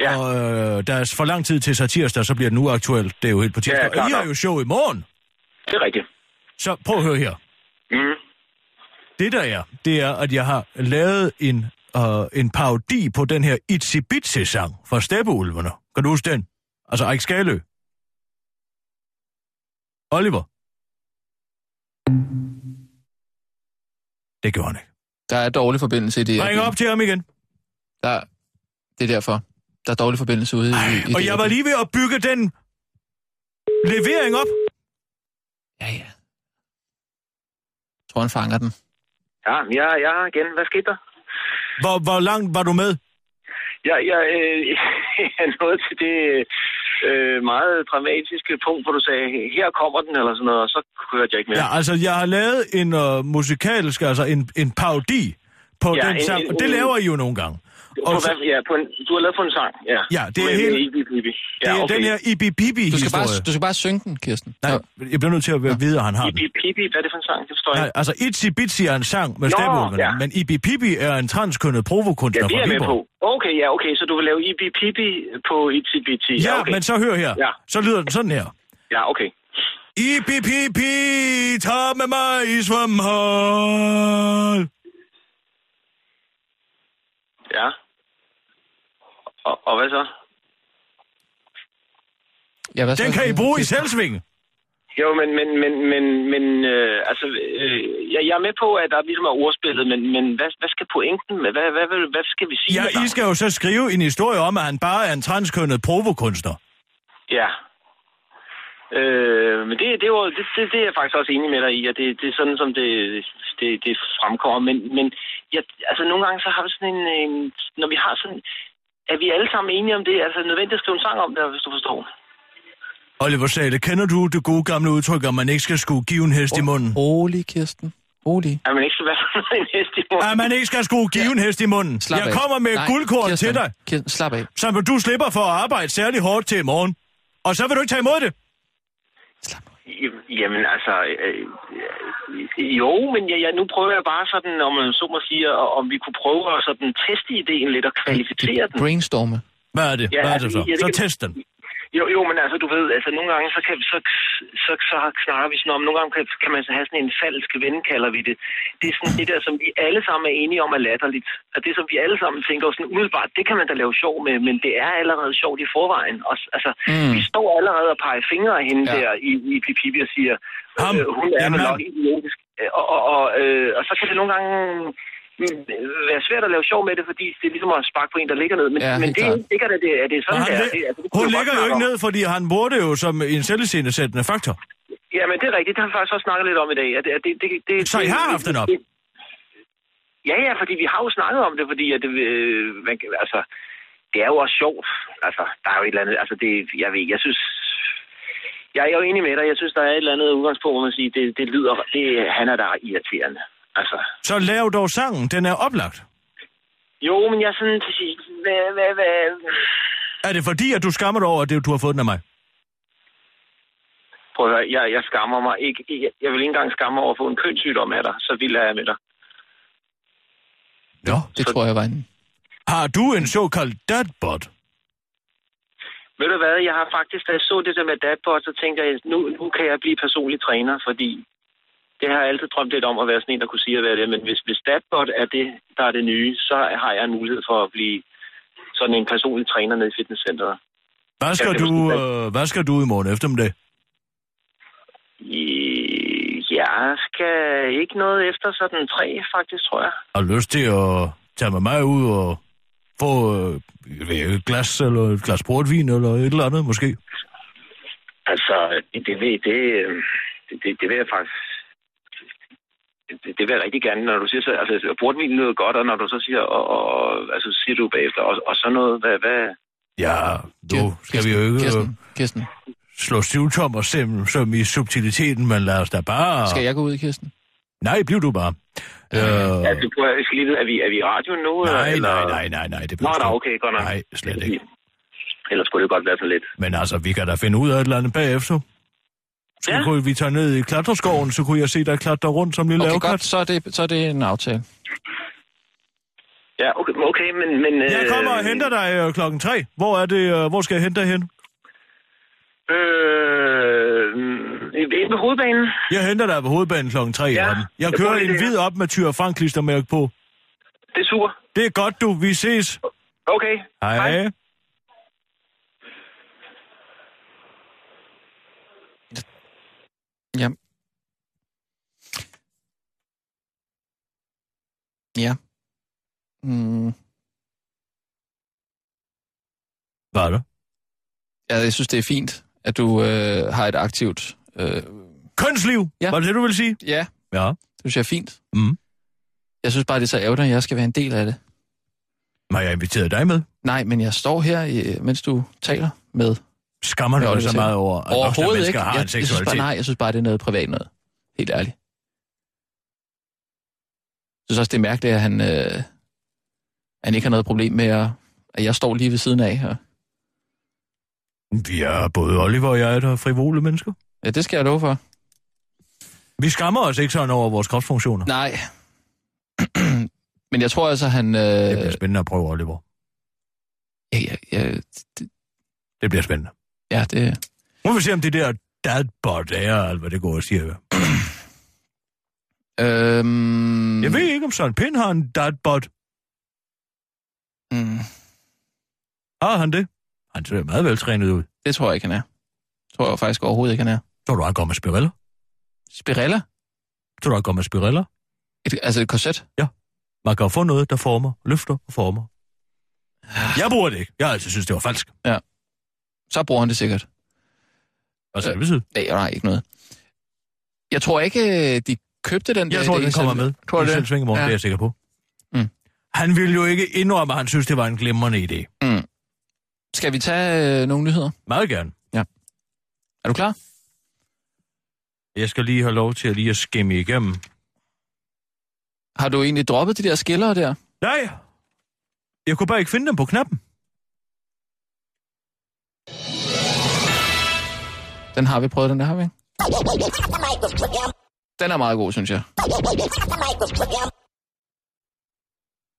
Ja. Og øh, der er for lang tid til satirsdag, så bliver den uaktuel. Det er jo helt på tirsdag. Ja, og I har jo show i morgen. Det er rigtigt. Så prøv at høre her. Mm. Det der er, det er, at jeg har lavet en, øh, en parodi på den her Itsy Bitsy-sang fra Steppeulvene. Kan du huske den? Altså Eik Skalø. Oliver. Det gjorde han ikke. Der er dårlig forbindelse i det. Ring op til ham igen. Der, det er derfor. Der er dårlig forbindelse ude i, i Og det. jeg var lige ved at bygge den levering op. Ja, ja. Jeg tror, han fanger den. Ja, jeg, jeg er igen. Hvad skete der? Hvor, hvor langt var du med? Jeg, jeg, øh, jeg nåede til det øh, meget dramatiske punkt, hvor du sagde, her kommer den, eller sådan noget, og så hørte jeg ikke mere. Ja, altså, jeg har lavet en uh, musikalsk, altså en, en parodi på Ja, den en- sang, en- og det laver I jo nogle gange. På, Og så, hvad, ja, på en, du har lavet på en sang, ja. Ja, det er Med- helt- med Ibi Bibi. det er den her Ibi Du skal, bare, du skal bare synge den, Kirsten. Nej, Nå, jeg bliver nødt til at være vide, at han har den. Ibi Bibi, hvad er det for en sang? Det forstår jeg Nej, altså Itsy Bitsy er en sang med stemmeulvene, ja. men Ibi Pibi er en transkønnet Ja, provokunstner det fra er jeg med Viborg. på. Okay, ja, okay, så du vil lave Ibi Pibi på Itzy Bitty. Ja, okay. men så hør her. Ja. Så lyder den sådan her. Ja, okay. Ibi Pibi, tag med mig i svømmehold. Ja. Og, og hvad så? ja, hvad Den så? kan I bruge i selvsving. Jo, men, men, men, men, men øh, altså, øh, jeg, jeg er med på, at der ligesom er ordspillet, men, men hvad, hvad skal pointen med? Hvad, hvad, hvad, hvad skal vi sige Ja, I skal jo så skrive en historie om, at han bare er en transkønnet provokunstner. Ja. Øh, men det, det, er jo, det, det, det er jeg faktisk også enig med dig i, at det, det er sådan, som det, det, det fremkommer. Men, men jeg, altså, nogle gange så har vi sådan en, en... Når vi har sådan... Er vi alle sammen enige om det? Altså, er det nødvendigt at skrive en sang om det, hvis du forstår? Oliver Sale, kender du det gode gamle udtryk, at man ikke skal skue give en hest i munden? Rolig, Kirsten. Rolig. At man ikke skal være en hest i munden? At man ikke skal skue give en hest i munden. Slap Jeg af. kommer med Nej, guldkorn Kirsten, til dig, Kirsten, slap af. som du slipper for at arbejde særlig hårdt til i morgen. Og så vil du ikke tage imod det. Slap af. Jamen altså, øh, øh, jo, men jeg, jeg, nu prøver jeg bare sådan, om man så må sige, om vi kunne prøve at sådan teste ideen lidt og kvalificere den. Brainstorme. Hvad er det? Ja, Hvad er det så? ja, det Så kan- test den. Jo, jo, men altså, du ved, altså nogle gange, så, kan, så, så, så snakker vi sådan om, nogle gange kan, kan man så have sådan en falsk ven, kalder vi det. Det er sådan det der, som vi alle sammen er enige om er latterligt. Og det, som vi alle sammen tænker sådan umiddelbart, det kan man da lave sjov med, men det er allerede sjovt i forvejen. Og, altså, Mm. vi står allerede og peger fingre af hende Ja. der i, i Pipipi og siger, Ham, øh, hun er vel nok idiotisk. Og, og, og, øh, og så kan det nogle gange være svært at lave sjov med det, fordi det er ligesom at sparke på en, der ligger ned. Men, Ja, men det er ikke sikkert, at det, at det er sådan, det er. Det, altså, det hun ligger jo ikke om. ned, fordi han bruger det jo som en selvscenesættende faktor. Ja, men det er rigtigt. Det har vi faktisk også snakket lidt om i dag. At det, at det, det, det, Så I har haft den op? Ja, ja, fordi vi har jo snakket om det, fordi at det, øh, man, altså, det er jo også sjovt. Altså, der er jo et eller andet, altså det, jeg ved, jeg synes, jeg er jo enig med dig. Jeg synes, der er et eller andet udgangspunkt, hvor man siger, det, det lyder, det, han er da irriterende. Altså, Så lav dog sangen, den er oplagt. jo, men jeg er sådan til sidst, hvad, hvad, hvad, Er det fordi, at du skammer dig over, at det, du har fået den af mig? prøv at høre, jeg, jeg skammer mig ikke, jeg, jeg vil ikke engang skamme over at få en kønssygdom af dig, så vild er jeg med dig. Ja. Det Så- tror jeg var en... Har du en såkaldt dadbot? Ved du hvad, jeg har faktisk, da jeg så det der med Dadbot, så tænkte jeg, nu, nu kan jeg blive personlig træner, fordi det har jeg altid drømt lidt om at være sådan en, der kunne sige at være det. Men hvis, hvis Dadbot er det, der er det nye, så har jeg en mulighed for at blive sådan en personlig træner nede i fitnesscenteret. Hvad skal, du, øh, hvad skal du i morgen eftermiddag? Jeg skal ikke noget efter sådan tre, faktisk, tror jeg. Har du lyst til at tage med mig ud og få øh, et glas eller et glas portvin eller et eller andet måske? Altså, det, det, det, øh, det, det, det vil jeg faktisk... Det, det vil jeg rigtig gerne, når du siger så... Altså, portvin lyder godt, og når du så siger... Og, og, altså, siger du bagefter, og, og så noget... Hvad, hvad, Ja, nu skal vi jo ikke øh, Kirsten, Kirsten, slå stivtom og sem som i subtiliteten, men lad os da bare... skal jeg gå ud, Kirsten? Nej, bliv du bare. Øh, Altså, prøv, at- jeg skal lige vide, er vi, er vi i radioen nu? nej, eller? nej, nej, nej, nej, det Nå, da, du okay, godt nok. Nej, slet ikke. Ellers skulle det godt være så lidt. Men altså, vi kan da finde ud af et eller andet bagefter. Så Ja. kunne vi tage ned i klatreskoven, så kunne jeg se dig klatre rundt som lille Okay, lavkat. godt, så er, det, så er det en aftale. Ja, okay, okay men... men Jeg kommer og henter dig øh, klokken tre. Hvor er det, øh, hvor skal jeg hente dig hen? Øh, inde på hovedbanen. Jeg henter dig på hovedbanen klokken 3 i Ja. Jeg jeg kører en hvid op med Tyre Frank klistermærke på. Det er super. Det er godt, du. Vi ses. Okay. Hej. Hej. Ja. Ja. Mm, Hvad er det? ja, jeg synes, det er fint, at du øh, har et aktivt... Øh, Kønsliv? Ja. Var det det, du ville sige? ja, Ja. det synes jeg er fint. Mm. Jeg synes bare, det er så ærgerligt, at jeg skal være en del af det. Må jeg invitere dig med? Nej, men jeg står her, øh, mens du taler med. Skammer du dig så meget over, at Overhovedet ikke. har Jeg, en jeg synes seksualitet? bare, nej, jeg synes bare, det er noget privat noget. Helt ærligt. Jeg synes også, det er mærkeligt, at han, øh, han ikke har noget problem med, at, at jeg står lige ved siden af. Og, Vi er både Oliver og jeg, der er frivole mennesker. ja, det skal jeg love for. Vi skammer os ikke sådan over vores kropsfunktioner. Nej. Men jeg tror altså, han... Øh, Det bliver spændende at prøve, Oliver. ja, ja, ja, det, Det bliver spændende. Ja, det... Vil vi se, om det der dadbot er, eller hvad det går og siger. Øhm, Jeg ved ikke, om Søren Pind har en dadbot. Mm, Har han det? Han ser meget veltrænet ud. det tror jeg ikke, han er. tror jeg faktisk overhovedet ikke, han er. Tror du, han går med spiriller? Spirella? Tror du, han går med spiriller? Et, altså et korset? Man kan jo få noget, der former, løfter og former. Jeg bruger det ikke. Jeg har altid synes, det var falsk. Så bruger han det sikkert. Hvad skal det betyde? Nej, nej, ikke noget. Jeg tror ikke, de købte den der Jeg tror, den kommer selv. med. Tror du det? Ja. det er jeg sikker på. Mm. Han ville jo ikke indrømme, at han synes, det var en glimrende idé. Skal vi tage øh, nogle nyheder? Meget gerne. Er du klar? Jeg skal lige have lov til at lige at skimme igennem. Har du egentlig droppet de der skillere der? Nej, jeg kunne bare ikke finde dem på knappen. Den har vi prøvet, den der har vi. Den er meget god, synes jeg.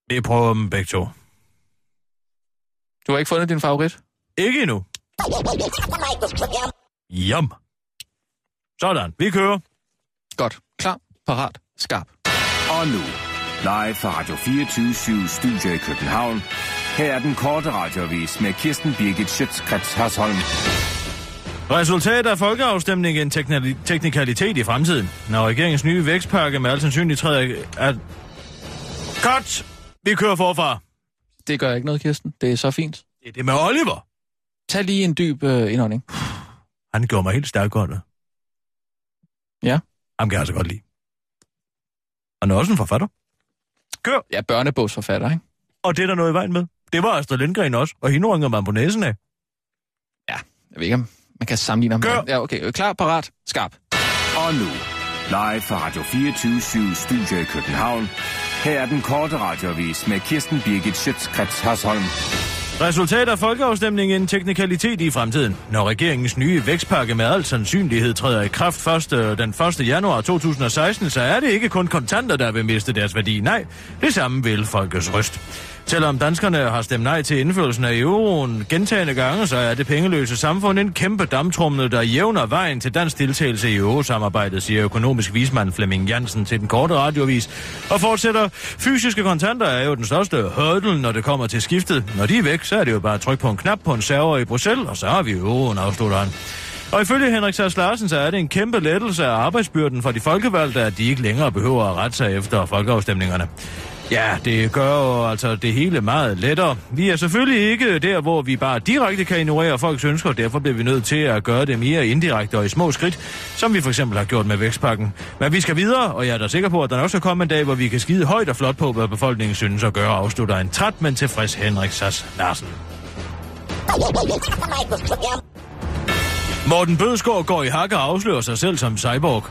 Vi prøver dem begge to. Du har ikke fundet din favorit? Ikke endnu. Jam. Sådan, vi kører. Godt. Klar, parat, skarp. Og nu, live fra Radio 24 Studio i København. Her er den korte radiovis med Kirsten Birgit Schøtzgrads Hasholm. Resultatet af folkeafstemningen en teknali- teknikalitet i fremtiden. Når regeringens nye vækstpakke med al sandsynlighed træder, at Cut! Vi kører forfra. Det gør ikke noget, Kirsten. Det er så fint. Det er det med Oliver. Tag lige en dyb øh, indånding. Han gjorde mig helt stærk godt. Ja. Ham kan jeg altså godt lide. Han er også en forfatter. Kør! Ja, børnebogsforfatter, ikke? Og det er der noget i vejen med. Det var Astrid Lindgren også, og hende rynger man på næsen af. Jeg ved ikke, om man kan sammenligne ham. Gør. Ja, okay. Klar, parat, skarp. Og nu, live fra Radio 24 Studio i København. Her er den korte radiovis med Kirsten Birgit Schøtzgrads Hasholm. Resultat af folkeafstemningen en teknikalitet i fremtiden. Når regeringens nye vækstpakke med al sandsynlighed træder i kraft først øh, den 1. januar 2016, så er det ikke kun kontanter, der vil miste deres værdi. Nej, det samme vil folkets røst. Selvom danskerne har stemt nej til indførelsen af euroen gentagende gange, så er det pengeløse samfund en kæmpe dammtrumle, der jævner vejen til dansk deltagelse i eurosamarbejdet, siger økonomisk vismand Flemming Jansen til den korte radiovis. Og fortsætter, fysiske kontanter er jo den største hurdle, når det kommer til skiftet. Når de er væk, så er det jo bare at trykke på en knap på en server i Bruxelles, og så har vi euroen, afslutter han. Og ifølge Henrik Sars Larsen, så er det en kæmpe lettelse af arbejdsbyrden for de folkevalgte, at de ikke længere behøver at rette sig efter folkeafstemningerne. Ja, det gør jo altså det hele meget lettere. Vi er selvfølgelig ikke der, hvor vi bare direkte kan ignorere folks ønsker, og derfor bliver vi nødt til at gøre det mere indirekte og i små skridt, som vi for eksempel har gjort med vækstpakken. Men vi skal videre, og jeg er da sikker på, at der også kommer en dag, hvor vi kan skide højt og flot på, hvad befolkningen synes at gøre, afslutter en træt, men tilfreds Henrik Sass Larsen. Morten Bødskov går i hak og afslører sig selv som cyborg.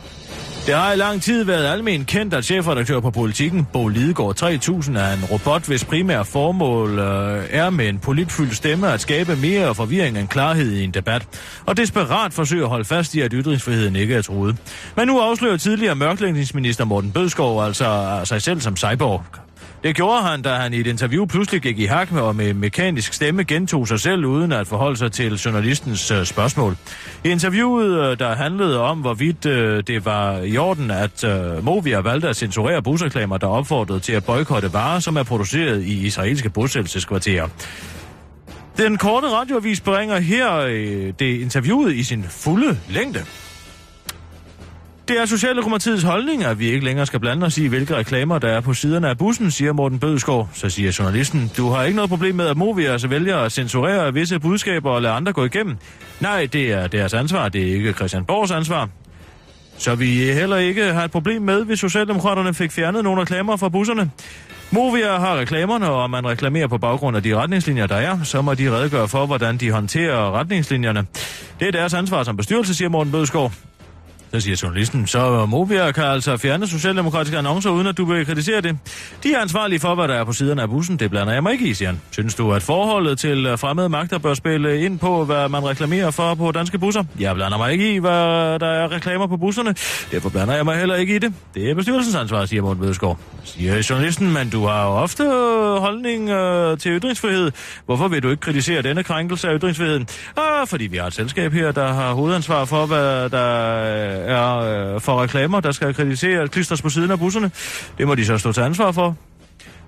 Det har i lang tid været almen kendt, at chefredaktør på Politiken, Bo Lidegaard 3000, er en robot, hvis primære formål øh, er med en politfyldt stemme at skabe mere forvirring end klarhed i en debat, og desperat forsøger at holde fast i, at ytringsfriheden ikke er truet. Men nu afslører tidligere mørklægningsminister Morten Bødskov altså, altså sig selv som cyborg. Det gjorde han, da han i et interview pludselig gik i hak med og med mekanisk stemme gentog sig selv, uden at forholde sig til journalistens øh, spørgsmål. I interviewet, øh, der handlede om, hvorvidt øh, det var i orden, at øh, Movia valgte at censurere busreklamer, der opfordrede til at boykotte varer, som er produceret i israelske bosættelseskvarterer. Den korte radioavis bringer her øh, det interviewet i sin fulde længde. Det er Socialdemokratiets holdning, at vi ikke længere skal blande os i, hvilke reklamer der er på siderne af bussen, siger Morten Bødskov. Så siger journalisten, du har ikke noget problem med, at Movia altså vælger at censurere visse budskaber og lade andre gå igennem. Nej, det er deres ansvar, det er ikke Christian Borgs ansvar. Så vi heller ikke har et problem med, hvis Socialdemokraterne fik fjernet nogle reklamer fra busserne. Movia har reklamerne, og om man reklamerer på baggrund af de retningslinjer, der er, så må de redegøre for, hvordan de håndterer retningslinjerne. Det er deres ansvar som bestyrelse, siger Morten Bødskov. Så siger journalisten, så Movia kan altså fjerne socialdemokratiske annoncer, uden at du vil kritisere det. De er ansvarlige for, hvad der er på siderne af bussen. Det blander jeg mig ikke i, siger han. Synes du, at forholdet til øh, fremmede magter bør spille ind på, hvad man reklamerer for på danske busser? Jeg blander mig ikke i, hvad der er reklamer på busserne. Derfor blander jeg mig heller ikke i det. Det er bestyrelsens ansvar, siger Morten Vedskov. Siger journalisten, men du har jo ofte øh, holdning øh, til ytringsfrihed. Hvorfor vil du ikke kritisere denne krænkelse af ytringsfriheden? Ah, fordi vi har et selskab her, der har hovedansvar for, hvad der er øh, for reklamer, der skal kreditere klistres på siden af busserne. Det må de så stå til ansvar for.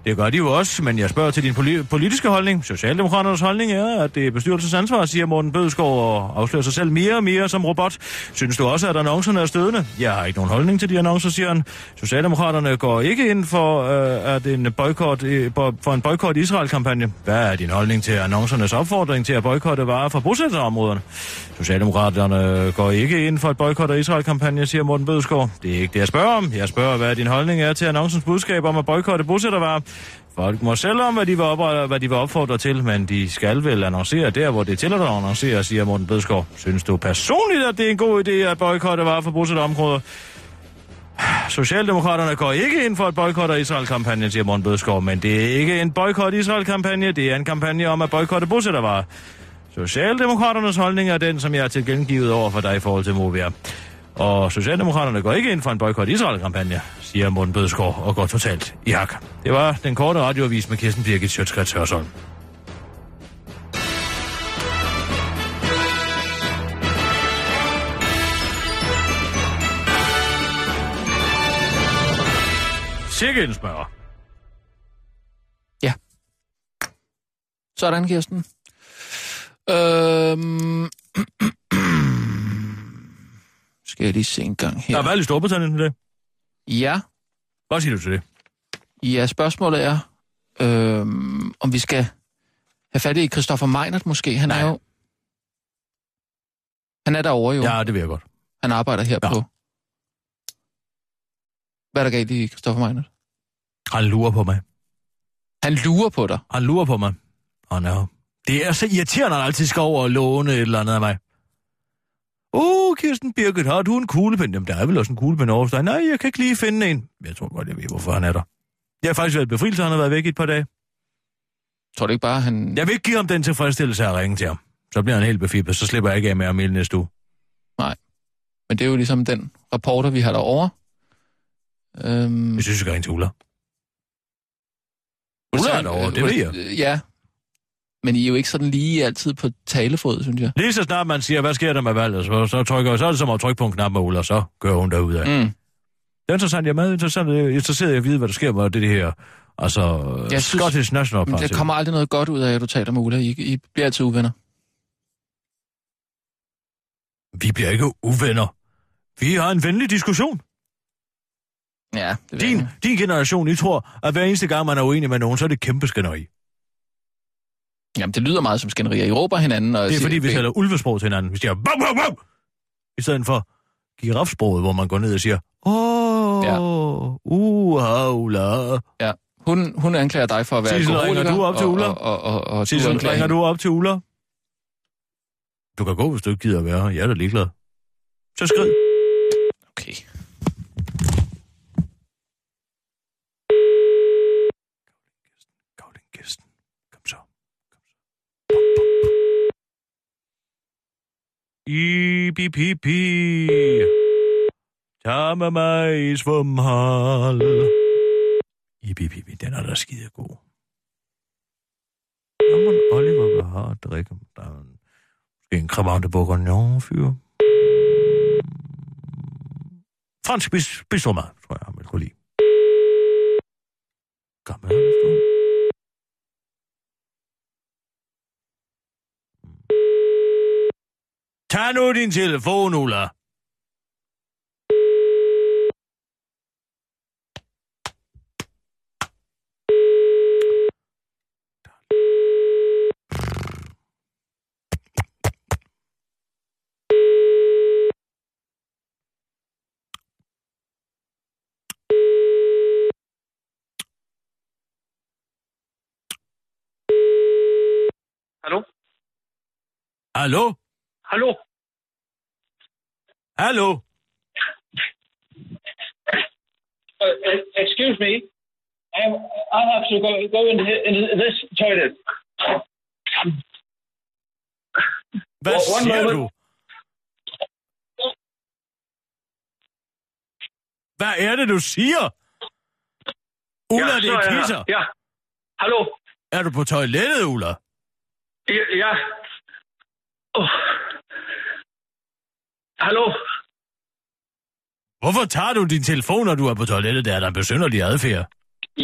Det gør de jo også, men jeg spørger til din poli- politiske holdning. Socialdemokraternes holdning er, at det er bestyrelsens ansvar, siger Morten Bødskov og afslører sig selv mere og mere som robot. Synes du også, at annoncerne er stødende? Jeg har ikke nogen holdning til de annoncer, siger han. Socialdemokraterne går ikke ind for, øh, at en boykot, øh, for en boykot Israel-kampagne. Hvad er din holdning til annoncernes opfordring til at boykotte varer fra bosætterområderne? Socialdemokraterne går ikke ind for et boykot af Israel-kampagne, siger Morten Bødskov. Det er ikke det, jeg spørger om. Jeg spørger, hvad din holdning er til annoncens budskab om at boykotte bosættervarer. Folk må selv om, hvad de, vil op, hvad de vil opfordre til, men de skal vel annoncere der, hvor det er til at annoncere, siger Morten Bødskov. Synes du personligt, at det er en god idé at boykotte varer for bosætterområder? Socialdemokraterne går ikke ind for et boykot af Israel-kampagne, siger Morten Bødskov, men det er ikke en boykot Israel-kampagne, det er en kampagne om at boykotte bosættervarer. Socialdemokraternes holdning er den, som jeg har tilkendegivet over for dig i forhold til Movia. Og Socialdemokraterne går ikke ind for en boykot Israel-kampagne, siger Morten Bødskov og går totalt i hak. Det var den korte radioavis med Kirsten Birgit Sjøtskrets Hørsholm. Sikke en smør. Ja. Sådan, Kirsten. Øhm... Skal jeg lige se en gang Der her. er valgt i Storbritannien i dag. Ja, Hvad siger du til det? Ja, spørgsmålet er, øh, om vi skal have fat i Christoffer Meinert måske. Han Nej. er jo... Han er derovre jo. Ja, det vil jeg godt. Han arbejder her Ja. på... Hvad er der galt i Christoffer Meinert? Han lurer på mig. Han lurer på dig. Han lurer på mig. Oh, no. Det er så irriterende, han altid skal over og låne et eller andet af mig. Åh, oh, Kirsten Birgit, har du en kuglepen? Jamen, der er vel også en kuglepen over. Nej, jeg kan ikke lige finde en. Jeg tror godt, jeg ved, hvorfor han er der. Jeg har faktisk været befrielse, han har været væk i et par dage. Tror du ikke bare, han... Jeg vil ikke give ham den tilfredsstillelse at ringe til ham. Så bliver han helt befiblet, så slipper jeg ikke af med ham hele næste uge. Men det er jo ligesom den rapporter, vi har derovre. Øhm, Jeg synes, jeg skal ringe til Ulla. Ulla er derovre, det ved jeg. Ja. Men I er jo ikke sådan lige altid på talefod, synes jeg. Lige så snart man siger, hvad sker der med valget, så, så, trykker, så er det som at trykke på en knap med Ulla, så gør hun derudad. Mm. Det er interessant. Jeg er meget interessant, jeg er interesseret i at vide, hvad der sker med det her. Altså, Jeg synes- Scottish National Party. der kommer aldrig noget godt ud af, at du taler med Ulla. I, I bliver altid uvenner. Vi bliver ikke uvenner. Vi har en venlig diskussion. Ja, det Din, jeg. din generation, I tror, at hver eneste gang, man er uenig med nogen, så er det kæmpe skænderi. Jamen, det lyder meget som skænderier. I råber hinanden. Og Det er siger- fordi, vi taler ulvesprog til hinanden. Vi siger, bam, bam, bam! I stedet for girafsproget, hvor man går ned og siger, åh, Ja. uha, Ulla. Ja. Hun, hun anklager dig for at være Sissel, ringer du op til Ulla? Og, og, og, og, Sissel, ringer hende. du op til Ulla? Du kan gå, hvis du ikke gider at være her. Jeg er da ligeglad. Så skrid. Okay. I bi pi pi. Tag med mig i svømhal. I bi pi pi. Den er da skide god. Jamen, Oliver hvad har at drikke. Der er en, måske en cremant de bourgogne fyr. Fransk bis, bisomad, tror jeg, han vil kunne lide. Gammel, står han. Tag nu din telefon, Ulla. Hallo? Hallo? Hallo? Hallo? Uh, uh, excuse me. I, I have to go, go in, in this toilet. Hvad One siger moment. du? Hvad er det, du siger? Ulla, det så er kisser. Ja. Hallo? Er du på toilettet, Ulla? Ja. ja. Oh. Hallo? Hvorfor tager du din telefon, når du er på toilettet? Det er da en besynderlig adfærd.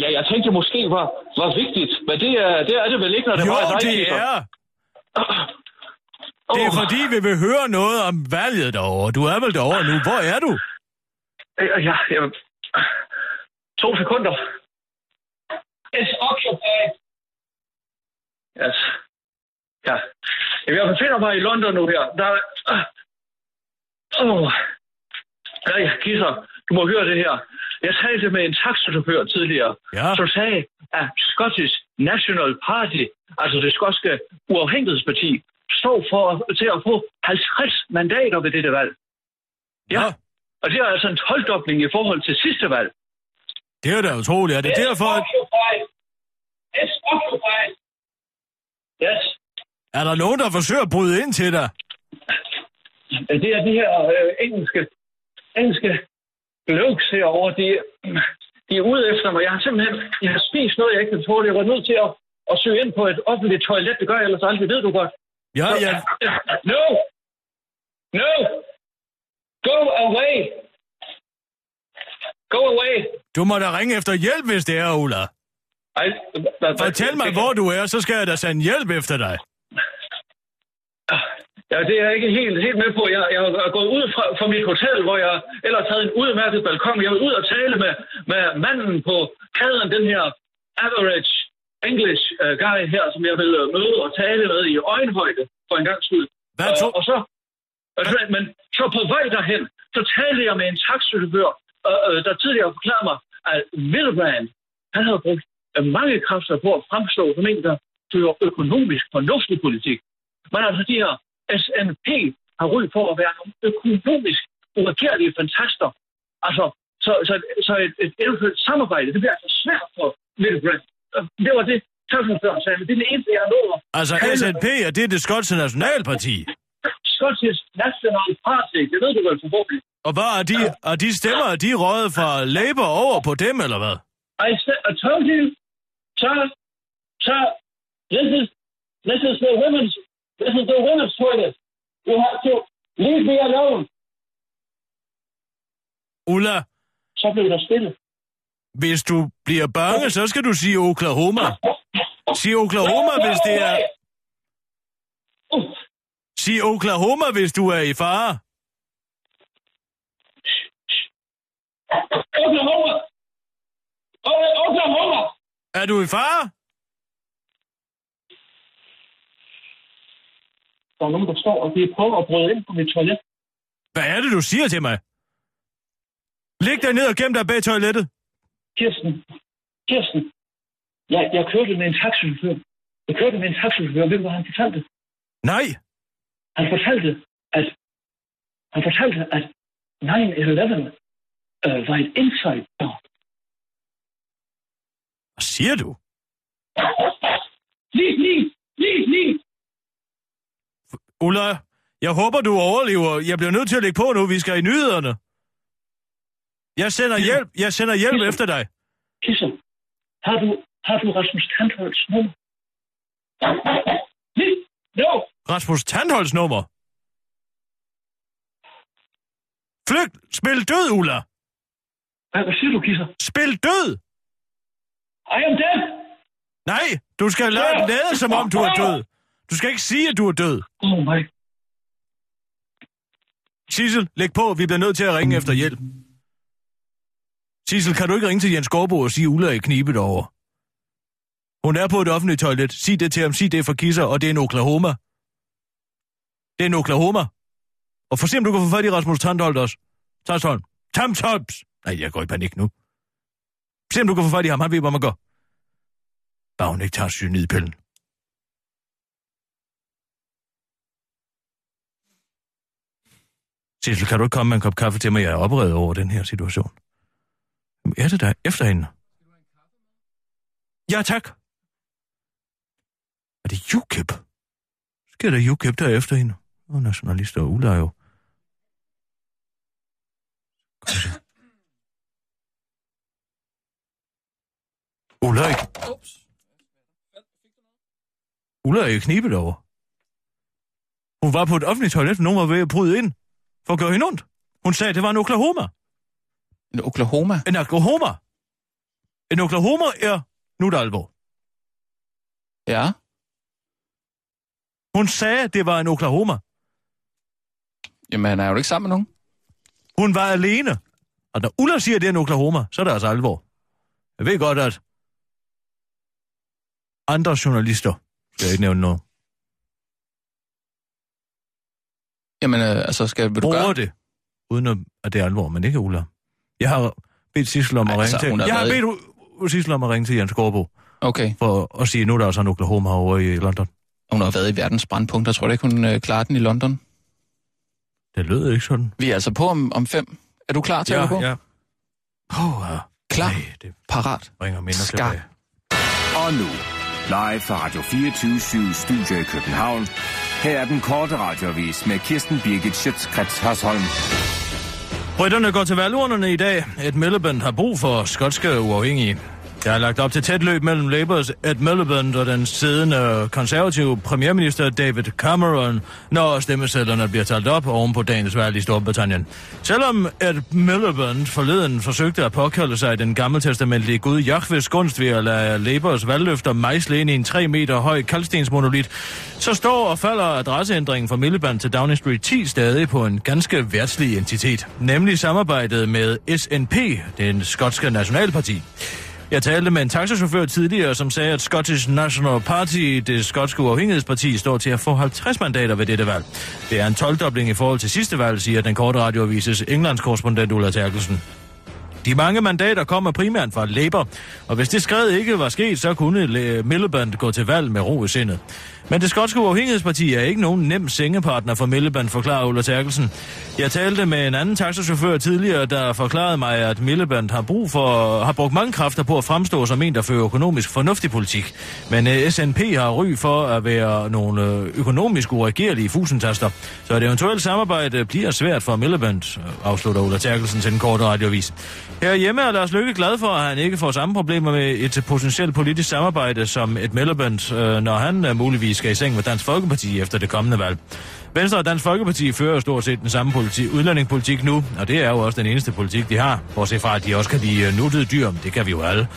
Ja, jeg tænkte måske var, var vigtigt, men det er, det er det vel ikke, når det Jo, var det er. Det er fordi, vi vil høre noget om valget derovre. Du er vel derovre nu. Hvor er du? Ja, ja, ja. To sekunder. It's occupied. Yes. Ja. Jeg befinder mig i London nu her. Der er... Åh. Oh. Nej, Kisser, du må høre det her. Jeg talte med en taxachauffør tidligere, Ja. som sagde, at Scottish National Party, altså det skotske uafhængighedsparti, står for til at få 50 mandater ved dette valg. Ja. Og det er altså en 12 i forhold til sidste valg. Det er da utroligt. Er det derfor, at... It's. Yes. Er der nogen, der forsøger at bryde ind til dig? Det er de her øh, engelske, engelske blokes herovre, de, de er ude efter mig. Jeg har simpelthen jeg har spist noget, jeg ikke kan tåle. Jeg var nødt til at, at søge ind på et offentligt toilet. Det gør jeg ellers aldrig, ved du godt. Ja, ja. No! No! Go away! Go away! Du må da ringe efter hjælp, hvis det er, Ulla. Ej, hva- hva- Fortæl mig, hvor du er, så skal jeg da sende hjælp efter dig. Ja, det er jeg ikke helt, helt med på. Jeg, jeg er gået ud fra, fra mit hotel, hvor jeg ellers havde en udmærket balkon. Jeg var ud og tale med, med manden på kaden, den her average English uh, guy her, som jeg ville møde og tale med i øjenhøjde for en gang skyld. Hvad to? Uh, og så, uh, men så på vej derhen, så talte jeg med en taxichauffør, uh, uh, der tidligere forklarede mig, at Milbrand, han havde brugt uh, mange kræfter på at fremstå som en, der fører økonomisk fornuftig politik. Men altså de her SNP har ry på at være nogle økonomisk uretfærdige fantaster. Altså, så, så, så et, et eventuelt samarbejde, det bliver altså svært for Little Brand. Det var det, Tøffelføren sagde, men det er det eneste, jeg har nået. Altså, SNP, er det det skotske nationalparti? Scottish National Party, det ved du vel forhåbentlig. Og hvad er de, er de stemmer, er de røget fra Labour over på dem, eller hvad? I, I told you, sir, sir, this is, this is the women's, this is the women's toilet. You have to leave me alone. Ulla, Så blev der stille. hvis du bliver bange, så skal du sige Oklahoma. Sig Oklahoma, hvis det er... Sig Oklahoma, hvis du er i fare. Oklahoma! Oklahoma! Er du i fare? Der er nogen, der står og de prøver at bryde ind på mit toilet. Hvad er det, du siger til mig? Læg dig ned og gem dig bag toilettet. Kirsten, Kirsten, jeg, jeg kørte med en taxichauffør. Jeg kørte med en taxichauffør. Ved du, hvad han fortalte? Nej. Han fortalte, at han fortalte, at 9-11 øh, var et inside job. Hvad siger du? Lige, lige, lige, lige. Ulla, jeg håber, du overlever. Jeg bliver nødt til at lægge på nu. Vi skal i nyhederne. Jeg sender hjælp. Jeg sender hjælp efter dig. Kisser, har du, har du Rasmus Tandholds nummer? Jo. Rasmus Tandholds nummer. Flygt! Spil død, Ulla! Hvad, hvad siger du, Kisser? Spil død! I am dead. Nej, du skal lade, lade som om du er død. Du skal ikke sige, at du er død. Oh my. Sissel, læg på. Vi bliver nødt til at ringe efter hjælp. Sissel, kan du ikke ringe til Jens Gårdbo og sige, at Ulla er i knibet over? Hun er på et offentligt toilet. Sig det til ham. Sig det er for kisser, og det er en Oklahoma. Det er en Oklahoma. Og for se, om du kan få fat i Rasmus Tandholt også. Tandholm. Tamtops! Nej, jeg går i panik nu. Se, om du kan få fat i ham. Han ved, hvad man gør. Bare hun ikke tager cyanidpillen. Sissel, kan du ikke komme med en kop kaffe til mig? Jeg er oprevet over den her situation. Hvem er det der efter hende? Ja, tak. Er det UKIP? Skal der UKIP der efter hende? Og nationalister og ulejer. er jo. Ulla ikke... Ulla er i knibet over. Hun var på et offentligt toilet, og nogen var ved at bryde ind for at gøre hende ondt. Hun sagde, at det var en Oklahoma. En Oklahoma? En Oklahoma. En Oklahoma er nu er det alvor. Ja. Hun sagde, at det var en Oklahoma. Jamen, han er jo ikke sammen med nogen. Hun var alene. Og når Ulla siger, at det er en Oklahoma, så er det altså alvor. Jeg ved godt, at andre journalister, skal jeg ikke nævne noget, Jamen, øh, altså, skal vil du bruger gøre? det, uden at, at det er alvor, men ikke Ulla. Jeg har bedt Sissel om Ej, at altså, ringe til... hun har Jeg har bedt U- Sissel om at ringe til Jens Gårdbo, Okay. for at sige, at nu er der altså en Oklahoma over i London. Hun har været i verdens brandpunkt. Jeg tror ikke, hun øh, klarer den i London. Det lød ikke sådan. Vi er altså på om, om fem. Er du klar til at Ja, gå på? ja. Oh, ja. Klar. Nej, det Parat. bringer minder Skarp. tilbage. Og nu, live fra Radio 24 Studio i København. Her er den korte radiovis med Kirsten Birgit Schøtzgrads Hasholm. Britterne går til valgurnerne i dag. Et Miliband har brug for skotske uafhængige. Der er lagt op til tæt løb mellem Labours Ed Miliband og den siddende konservative premierminister David Cameron, når stemmesedlerne bliver talt op oven på dagens valg i Storbritannien. Selvom Ed Miliband forleden forsøgte at påkalde sig den gammeltestamentlige gud Jahves gunst ved at lade Labours valgløfter mejsle ind i en 3 meter høj kalkstensmonolit, så står og falder adresseændringen fra Miliband til Downing Street 10 stadig på en ganske værtslig entitet, nemlig samarbejdet med SNP, den skotske nationalparti. Jeg talte med en taxachauffør tidligere, som sagde, at Scottish National Party, det skotske uafhængighedsparti, står til at få 50 mandater ved dette valg. Det er en 12-dobling i forhold til sidste valg, siger den korte radioavises Englands korrespondent Ulla Terkelsen. De mange mandater kommer primært fra Labour, og hvis det skred ikke var sket, så kunne Miliband gå til valg med ro i sindet. Men det skotske uafhængighedsparti er ikke nogen nem sengepartner for Miliband, forklarer Ulla Terkelsen. Jeg talte med en anden taxachauffør tidligere, der forklarede mig, at Miliband har, brug for, har brugt mange kræfter på at fremstå som en, der fører økonomisk fornuftig politik. Men øh, SNP har ry for at være nogle øh, økonomisk uregerlige fusentaster, så et eventuelt samarbejde bliver svært for Miliband, øh, afslutter Ulla Terkelsen til den korte radiovis. Herhjemme er Lars Lykke glad for, at han ikke får samme problemer med et potentielt politisk samarbejde som et Miliband, øh, når han øh, muligvis skal i seng med Dansk Folkeparti efter det kommende valg. Venstre og Dansk Folkeparti fører stort set den samme politi- udlændingepolitik nu, og det er jo også den eneste politik, de har. Bortset fra, at de også kan lide øh, nuttede dyr, det kan vi jo alle.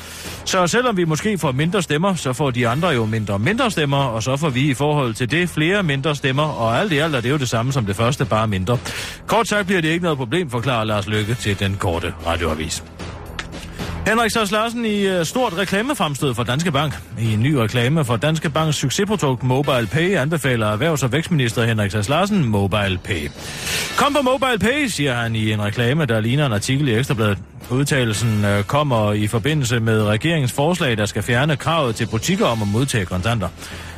Så selvom vi måske får mindre stemmer, så får de andre jo mindre mindre stemmer, og så får vi i forhold til det flere mindre stemmer, og alt i alt er det jo det samme som det første, bare mindre. Kort sagt bliver det ikke noget problem, forklarer Lars Lykke til den korte radioavis. Henrik Sars Larsen i øh, stort reklamefremstød for Danske Bank. I en ny reklame for Danske Banks succesprodukt Mobile Pay anbefaler erhvervs- og vækstminister Henrik Sars Larsen Mobile Pay. Kom på Mobile Pay, siger han i en reklame, der ligner en artikel i Ekstrabladet. Udtalelsen øh, kommer i forbindelse med regeringens forslag, der skal fjerne kravet til butikker om at modtage kontanter.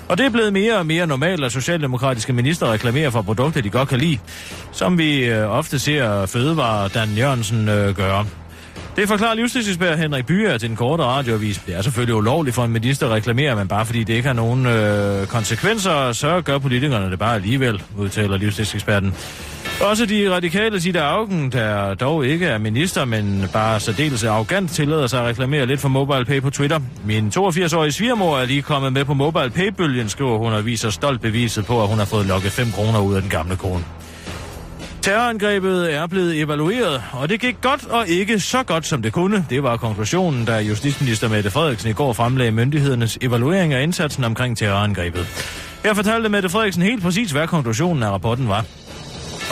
Og det er blevet mere og mere normalt, at socialdemokratiske minister reklamerer for produkter, de godt kan lide, som vi øh, ofte ser Fødevare Dan Jørgensen gøre. Det forklarer livsstilsekspert Henrik Byer til den korte radioavis. Det er selvfølgelig ulovligt for en minister at reklamere, men bare fordi det ikke har nogen øh, konsekvenser, så gør politikerne det bare alligevel, udtaler livsstilseksperten. Også de radikale Sida Augen, der dog ikke er minister, men bare særdeles arrogant tillader sig at reklamere lidt for Mobile Pay på Twitter. Min 82-årige svigermor er lige kommet med på Mobile Pay-bølgen, skriver hun og viser stolt beviset på, at hun har fået lukket 5 kroner ud af den gamle kone. Terrorangrebet er blevet evalueret, og det gik godt og ikke så godt, som det kunne. Det var konklusionen, da justitsminister Mette Frederiksen i går fremlagde myndighedernes evaluering af indsatsen omkring terrorangrebet. Her fortalte Mette Frederiksen helt præcis, hvad konklusionen af rapporten var.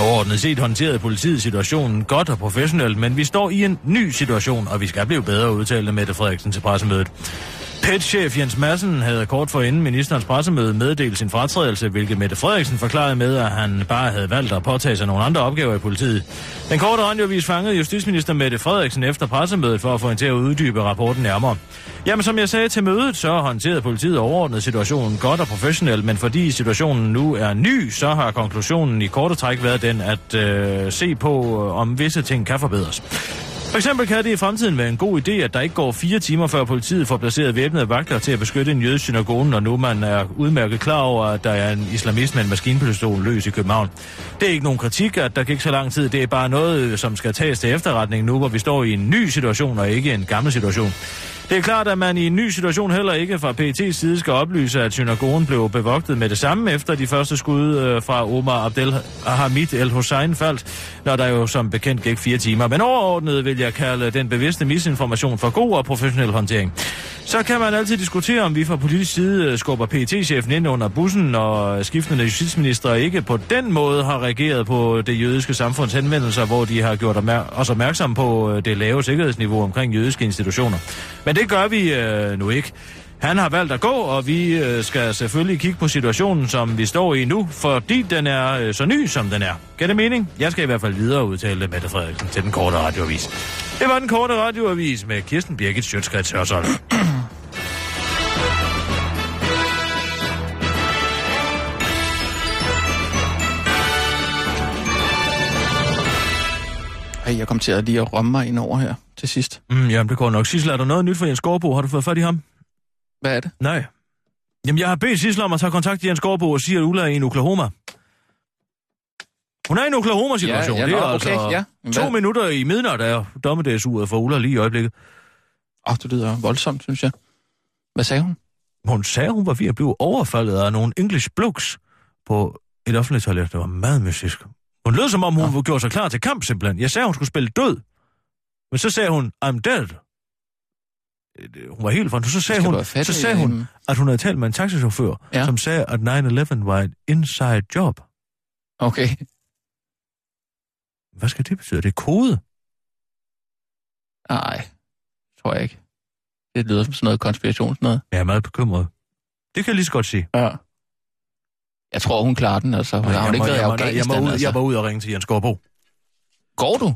Overordnet set håndterede politiet situationen godt og professionelt, men vi står i en ny situation, og vi skal blive bedre, udtalte Mette Frederiksen til pressemødet. PET-chef Jens Madsen havde kort for inden ministerens pressemøde meddelt sin fratrædelse, hvilket Mette Frederiksen forklarede med, at han bare havde valgt at påtage sig nogle andre opgaver i politiet. Den korte radiovis fangede justitsminister Mette Frederiksen efter pressemødet for at få hende til at uddybe rapporten nærmere. Jamen, som jeg sagde til mødet, så håndterede politiet overordnet situationen godt og professionelt, men fordi situationen nu er ny, så har konklusionen i korte træk været den at øh, se på, øh, om visse ting kan forbedres. For eksempel kan det i fremtiden være en god idé, at der ikke går fire timer før politiet får placeret væbnede vagter til at beskytte en jødisk synagoge, når nu man er udmærket klar over, at der er en islamist med en maskinpistol løs i København. Det er ikke nogen kritik, at der gik så lang tid. Det er bare noget, som skal tages til efterretning nu, hvor vi står i en ny situation og ikke en gammel situation. Det er klart, at man i en ny situation heller ikke fra PET's side skal oplyse, at synagogen blev bevogtet med det samme efter de første skud øh, fra Omar Abdel Hamid El Hussein faldt, når der jo som bekendt gik fire timer. Men overordnet vil jeg kalde den bevidste misinformation for god og professionel håndtering. Så kan man altid diskutere, om vi fra politisk side øh, skubber PET-chefen ind under bussen, og skiftende justitsminister ikke på den måde har reageret på det jødiske samfunds henvendelser, hvor de har gjort os opmærksom på øh, det lave sikkerhedsniveau omkring jødiske institutioner. Men det gør vi øh, nu ikke. Han har valgt at gå, og vi øh, skal selvfølgelig kigge på situationen, som vi står i nu, fordi den er øh, så ny, som den er. Gør det mening? Jeg skal i hvert fald videre udtale det, Mette Frederiksen, til den korte radioavis. Det var den korte radioavis med Kirsten Birgit Sjøtskrets Hørsholm. Jeg kom til at lige at rømme mig ind over her til sidst. Mm, jamen, det går nok. Sissel, er der noget nyt for Jens Gårdbo? Har du fået fat i ham? Hvad er det? Nej. Jamen, jeg har bedt Sissel om at tage kontakt til Jens Gårdbo og sige, at Ulla er i en Oklahoma. Hun er i en Oklahoma-situation. Ja, ja, det er altså okay, ja. Men to hvad? minutter i midnat er dommedagsuret for Ulla lige i øjeblikket. Åh, det lyder voldsomt, synes jeg. Hvad sagde hun? Hun sagde, hun var ved at blive overfaldet af nogle English blokes på et offentligt toilet. Det var meget mystisk. Hun lød som om, hun ja. gjorde sig klar til kamp simpelthen. Jeg sagde, hun skulle spille død. Men så sagde hun, I'm dead. Hun var helt fra Så sagde, hun, så sagde hun, at hun havde talt med en taxichauffør, ja. som sagde, at 9-11 var et inside job. Okay. Hvad skal det betyde? Det er kode? Nej, tror jeg ikke. Det lyder som sådan noget konspirations noget. Jeg er meget bekymret. Det kan jeg lige så godt sige. Ja. Jeg tror, hun klarer den, altså. Hun har ikke været i Afghanistan, jeg, må ud, altså. jeg var ud og ringe til Jens Gårdbo. Går du?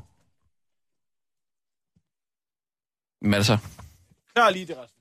Men altså... Jeg lige det resten.